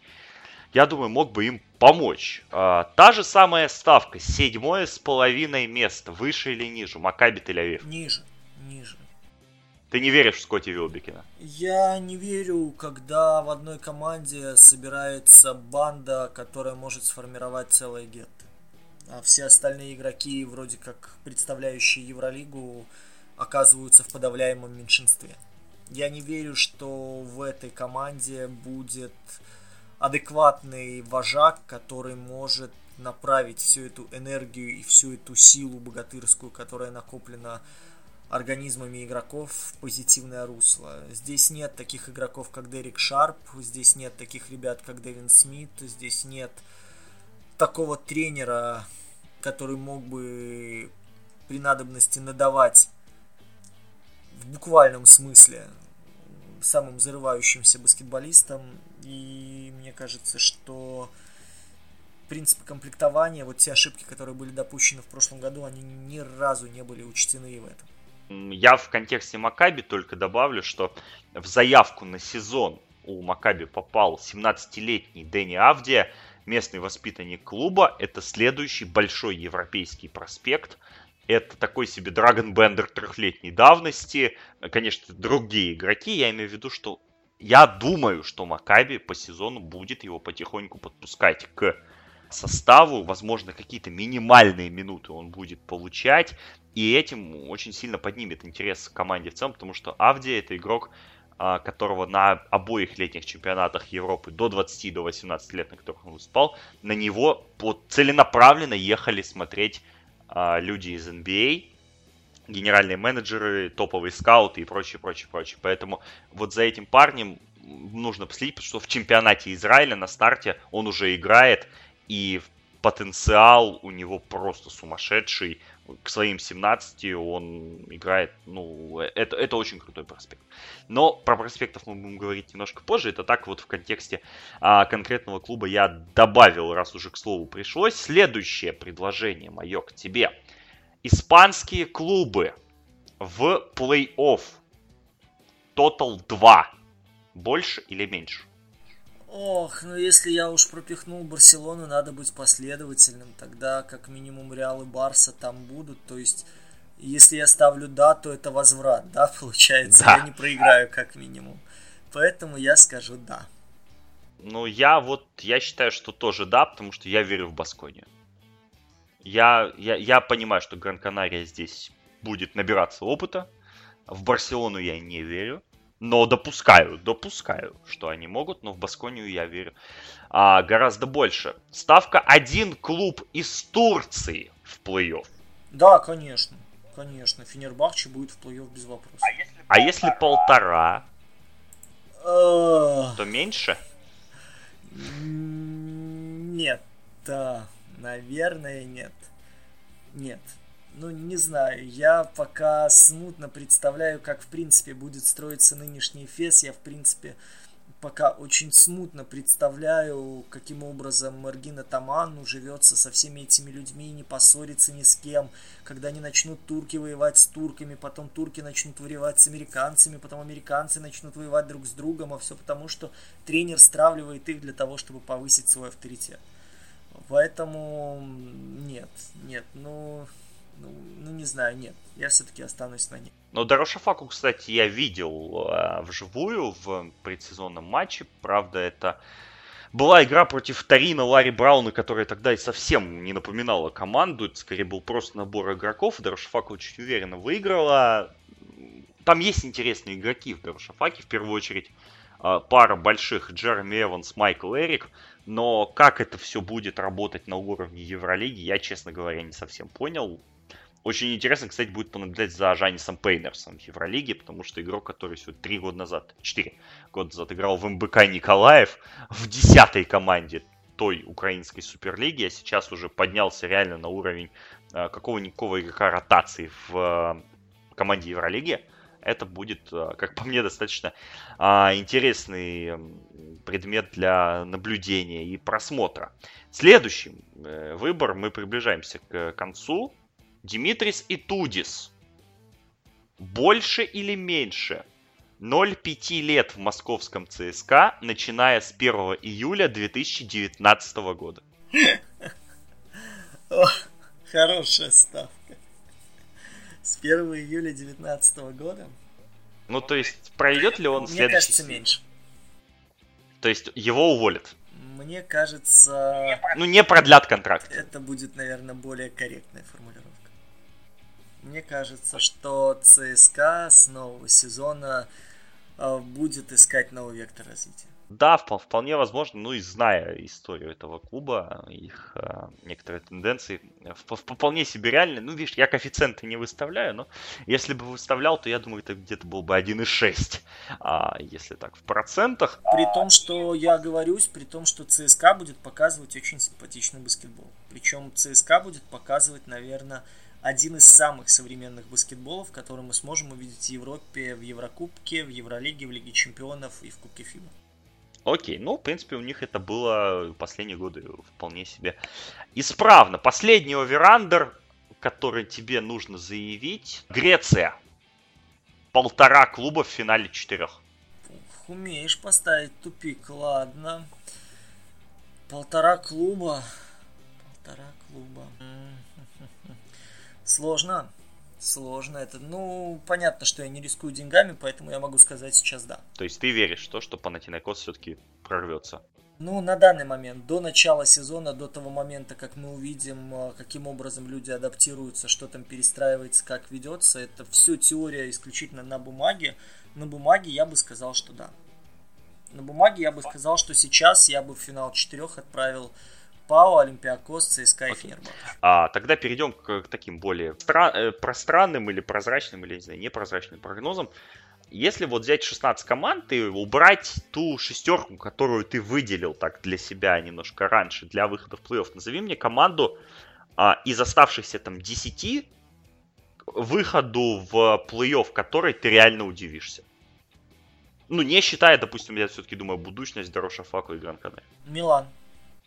Я думаю, мог бы им помочь. А, та же самая ставка, седьмое с половиной место, выше или ниже, Макаби Тель-Авив? Ниже, ниже. Ты не веришь в Скотти Вилбекина? Я не верю, когда в одной команде собирается банда, которая может сформировать целое гетто. А все остальные игроки, вроде как представляющие Евролигу, оказываются в подавляемом меньшинстве. Я не верю, что в этой команде будет адекватный вожак, который может направить всю эту энергию и всю эту силу богатырскую, которая накоплена организмами игроков в позитивное русло. Здесь нет таких игроков, как Дерек Шарп, здесь нет таких ребят, как Дэвин Смит, здесь нет такого тренера, который мог бы при надобности надавать в буквальном смысле самым зарывающимся баскетболистом. И мне кажется, что принципы комплектования, вот те ошибки, которые были допущены в прошлом году, они ни разу не были учтены в этом. Я в контексте Макаби только добавлю, что в заявку на сезон у Макаби попал 17-летний Дэнни Авдия, местный воспитанник клуба. Это следующий большой европейский проспект. Это такой себе Dragon Bender трехлетней давности. Конечно, другие игроки. Я имею в виду, что я думаю, что Макаби по сезону будет его потихоньку подпускать к составу. Возможно, какие-то минимальные минуты он будет получать. И этим очень сильно поднимет интерес к команде в целом, потому что Авдия это игрок, а, которого на обоих летних чемпионатах Европы до 20 до 18 лет, на которых он выступал, на него целенаправленно ехали смотреть люди из NBA, а, генеральные менеджеры, топовые скауты и прочее, прочее, прочее. Поэтому вот за этим парнем нужно последить, потому что в чемпионате Израиля на старте он уже играет, и потенциал у него просто сумасшедший. К своим 17 он играет, ну, это, это очень крутой проспект. Но про проспектов мы будем говорить немножко позже. Это так вот в контексте а, конкретного клуба я добавил, раз уже к слову пришлось. Следующее предложение мое к тебе. Испанские клубы в плей-офф. Тотал 2. Больше или меньше? Ох, ну если я уж пропихнул Барселону, надо быть последовательным. Тогда как минимум Реал и Барса там будут. То есть, если я ставлю да, то это возврат, да, получается? Да. Я не проиграю как минимум. Поэтому я скажу да. Ну, я вот, я считаю, что тоже да, потому что я верю в Басконию. Я, я, я понимаю, что Гран-Канария здесь будет набираться опыта. В Барселону я не верю. Но допускаю, допускаю, что они могут, но в Басконию я верю а, гораздо больше. Ставка один клуб из Турции в плей-офф. Да, конечно. Конечно, Фенербахче будет в плей-офф без вопросов. А если полтора? А... то меньше? Нет, да, наверное, нет. Нет ну, не знаю, я пока смутно представляю, как, в принципе, будет строиться нынешний ФЕС. Я, в принципе, пока очень смутно представляю, каким образом Маргина Таман уживется со всеми этими людьми, не поссорится ни с кем, когда они начнут турки воевать с турками, потом турки начнут воевать с американцами, потом американцы начнут воевать друг с другом, а все потому, что тренер стравливает их для того, чтобы повысить свой авторитет. Поэтому нет, нет, ну ну, ну не знаю, нет. Я все-таки останусь на ней. Но Дорошафаку, кстати, я видел э, вживую в предсезонном матче. Правда, это была игра против Тарина Ларри Брауна, которая тогда и совсем не напоминала команду. Это скорее был просто набор игроков. Дорошафаку очень уверенно выиграла. Там есть интересные игроки в Дорошафаке. В первую очередь э, пара больших Джереми Эванс, Майкл Эрик. Но как это все будет работать на уровне Евролиги, я, честно говоря, не совсем понял. Очень интересно, кстати, будет понаблюдать за Жанисом Пейнерсом в Евролиге, потому что игрок, который всего три года назад, четыре года назад играл в МБК Николаев в десятой команде той украинской суперлиги, а сейчас уже поднялся реально на уровень э, какого-никакого игрока ротации в э, команде Евролиги. Это будет, э, как по мне, достаточно а, интересный предмет для наблюдения и просмотра. Следующий выбор, мы приближаемся к концу Димитрис и Тудис. Больше или меньше 0,5 лет в московском ЦСКА, начиная с 1 июля 2019 года. О, хорошая ставка. С 1 июля 2019 года? Ну, то есть, пройдет ли он Мне следующий... кажется, меньше. То есть, его уволят? Мне кажется... Ну, не продлят контракт. Это будет, наверное, более корректная формулировка. Мне кажется, что ЦСКА с нового сезона а, будет искать новый вектор развития. Да, вполне возможно, ну и зная историю этого клуба, их э, некоторые тенденции, вполне себе реальны. Ну, видишь, я коэффициенты не выставляю, но если бы выставлял, то я думаю, это где-то был бы 1,6. А если так, в процентах... При том, что я говорюсь, при том, что ЦСКА будет показывать очень симпатичный баскетбол. Причем ЦСКА будет показывать, наверное, один из самых современных баскетболов, который мы сможем увидеть в Европе, в Еврокубке, в Евролиге, в Лиге Чемпионов и в Кубке ФИБА. Окей, ну, в принципе, у них это было последние годы вполне себе исправно. Последний over-under, который тебе нужно заявить. Греция. Полтора клуба в финале четырех. Умеешь поставить тупик, ладно. Полтора клуба. Полтора клуба. Сложно. Сложно это. Ну, понятно, что я не рискую деньгами, поэтому я могу сказать сейчас да. То есть ты веришь в то, что Панатинаикос все-таки прорвется? Ну, на данный момент, до начала сезона, до того момента, как мы увидим, э, каким образом люди адаптируются, что там перестраивается, как ведется, это все теория исключительно на бумаге. На бумаге я бы сказал, что да. На бумаге я бы сказал, что сейчас я бы в финал четырех отправил ПАО, Олимпиакос, ЦСКА и Фенербахче. А, тогда перейдем к, к таким более стра- э, пространным или прозрачным, или, не знаю, непрозрачным прогнозам. Если вот взять 16 команд и убрать ту шестерку, которую ты выделил так для себя немножко раньше, для выхода в плей-офф, назови мне команду а, из оставшихся там 10 выходу в плей-офф, которой ты реально удивишься. Ну, не считая, допустим, я все-таки думаю, будущность Дорошафаку и Гран-Канаре. Милан.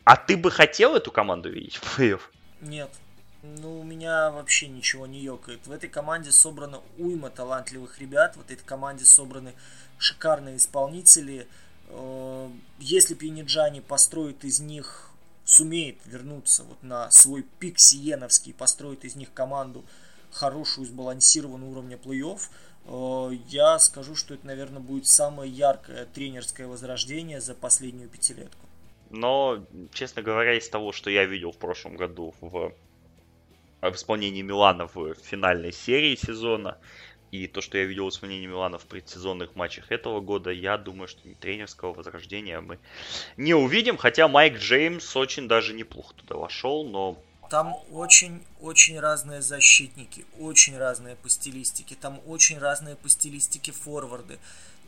А ты бы хотел эту команду видеть в плей-офф? Нет. Ну, у меня вообще ничего не ёкает. В этой команде собрана уйма талантливых ребят. В этой команде собраны шикарные исполнители. Э, если Пьяниджани построит из них, сумеет вернуться вот на свой пик сиеновский, построит из них команду хорошую, сбалансированную уровня плей-офф, э, я скажу, что это, наверное, будет самое яркое тренерское возрождение за последнюю пятилетку. Но, честно говоря, из того, что я видел в прошлом году в, в исполнении Милана в финальной серии сезона, и то, что я видел в исполнении Милана в предсезонных матчах этого года, я думаю, что тренерского возрождения мы не увидим. Хотя Майк Джеймс очень даже неплохо туда вошел, но там очень-очень разные защитники, очень разные по стилистике, там очень разные по стилистике форварды.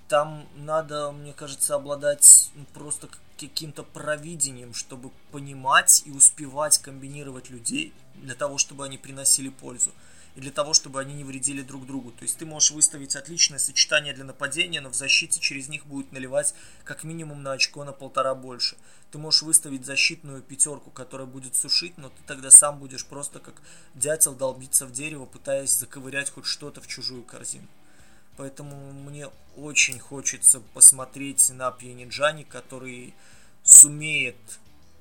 Там надо, мне кажется, обладать просто каким-то провидением, чтобы понимать и успевать комбинировать людей для того, чтобы они приносили пользу и для того, чтобы они не вредили друг другу. То есть ты можешь выставить отличное сочетание для нападения, но в защите через них будет наливать как минимум на очко на полтора больше. Ты можешь выставить защитную пятерку, которая будет сушить, но ты тогда сам будешь просто как дятел долбиться в дерево, пытаясь заковырять хоть что-то в чужую корзину. Поэтому мне очень хочется посмотреть на Пьяниджани, который сумеет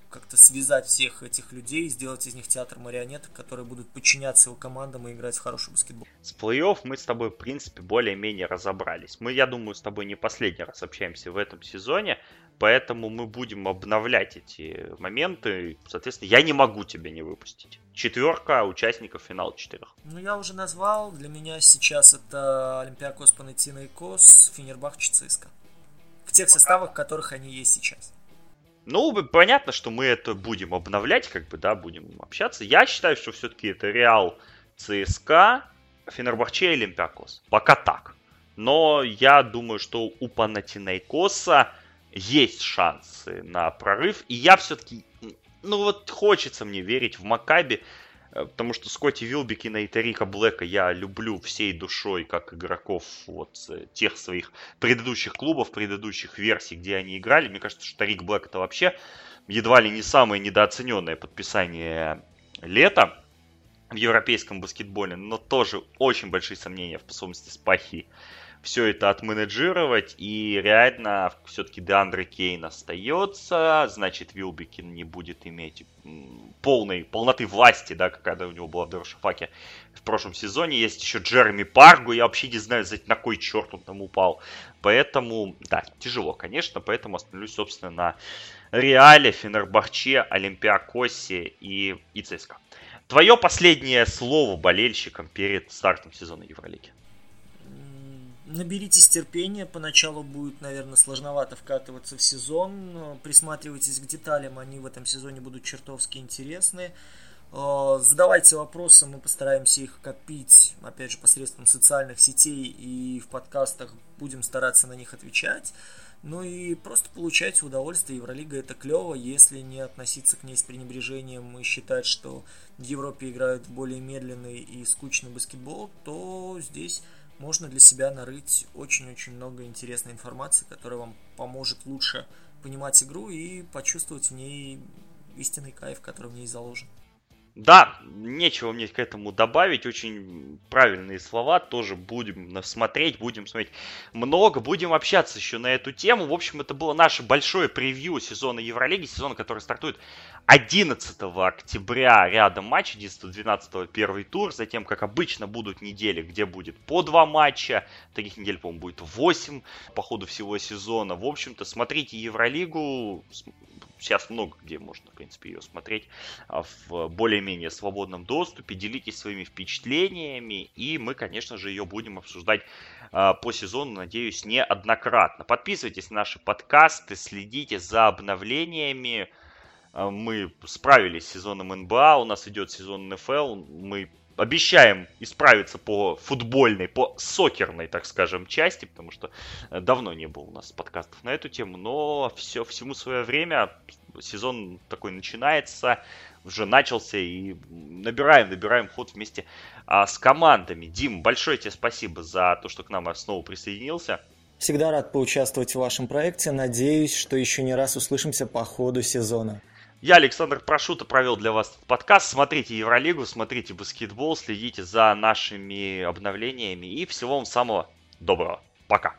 как-то связать всех этих людей, сделать из них театр марионеток, которые будут подчиняться его командам и играть в хороший баскетбол. С плей-офф мы с тобой, в принципе, более-менее разобрались. Мы, я думаю, с тобой не последний раз общаемся в этом сезоне, поэтому мы будем обновлять эти моменты. Соответственно, я не могу тебя не выпустить. Четверка участников финала четырех. Ну, я уже назвал. Для меня сейчас это Олимпиакос, Панатинаикос, Фенербахче, ЦСКА. В тех составах, в которых они есть сейчас. Ну, понятно, что мы это будем обновлять, как бы, да, будем общаться. Я считаю, что все-таки это Реал, ЦСКА, Фенербахче и Олимпиакос. Пока так. Но я думаю, что у Панатинайкоса есть шансы на прорыв. И я все-таки, ну вот хочется мне верить в Макаби. Э, потому что Скотти Вилбекина и Тарика Блэка я люблю всей душой как игроков вот тех своих предыдущих клубов, предыдущих версий, где они играли. Мне кажется, что Тарик Блэк это вообще едва ли не самое недооцененное подписание лета в европейском баскетболе, но тоже очень большие сомнения в способности Спахи все это отменеджировать, и реально все-таки Деандре Кейн остается, значит, Вилбекин не будет иметь полной, полноты власти, да, когда у него была в Доршафаке в прошлом сезоне. Есть еще Джереми Паргу, я вообще не знаю, на кой черт он там упал. Поэтому, да, тяжело, конечно, поэтому остановлюсь, собственно, на Реале, Фенербахче, Олимпиакосе и, и ЦСКА. Твое последнее слово болельщикам перед стартом сезона Евролиги? Наберитесь терпения, поначалу будет, наверное, сложновато вкатываться в сезон, присматривайтесь к деталям, они в этом сезоне будут чертовски интересны. Э, задавайте вопросы, мы постараемся их копить, опять же, посредством социальных сетей и в подкастах будем стараться на них отвечать. Ну и просто получать удовольствие. Евролига это клево, если не относиться к ней с пренебрежением и считать, что в Европе играют более медленный и скучный баскетбол, то здесь можно для себя нарыть очень-очень много интересной информации, которая вам поможет лучше понимать игру и почувствовать в ней истинный кайф, который в ней заложен. Да, нечего мне к этому добавить. Очень правильные слова. Тоже будем смотреть, будем смотреть много. Будем общаться еще на эту тему. В общем, это было наше большое превью сезона Евролиги. Сезона, который стартует 11 октября. Рядом матч 11-12 первый тур. Затем, как обычно, будут недели, где будет по два матча. Таких недель, по-моему, будет 8 по ходу всего сезона. В общем-то, смотрите Евролигу сейчас много где можно, в принципе, ее смотреть а, в более-менее свободном доступе. Делитесь своими впечатлениями, и мы, конечно же, ее будем обсуждать а, по сезону, надеюсь, неоднократно. Подписывайтесь на наши подкасты, следите за обновлениями. А, мы справились с сезоном НБА, у нас идет сезон НФЛ, мы обещаем исправиться по футбольной, по сокерной, так скажем, части, потому что э, давно не было у нас подкастов на эту тему, но все, всему свое время, сезон такой начинается, уже начался, и набираем, набираем ход вместе а, с командами. Дим, большое тебе спасибо за то, что к нам снова присоединился. Всегда рад поучаствовать в вашем проекте. Надеюсь, что еще не раз услышимся по ходу сезона. Я, Александр Прошута, провел для вас подкаст. Смотрите Евролигу, смотрите баскетбол, следите за нашими обновлениями и всего вам самого доброго. Пока.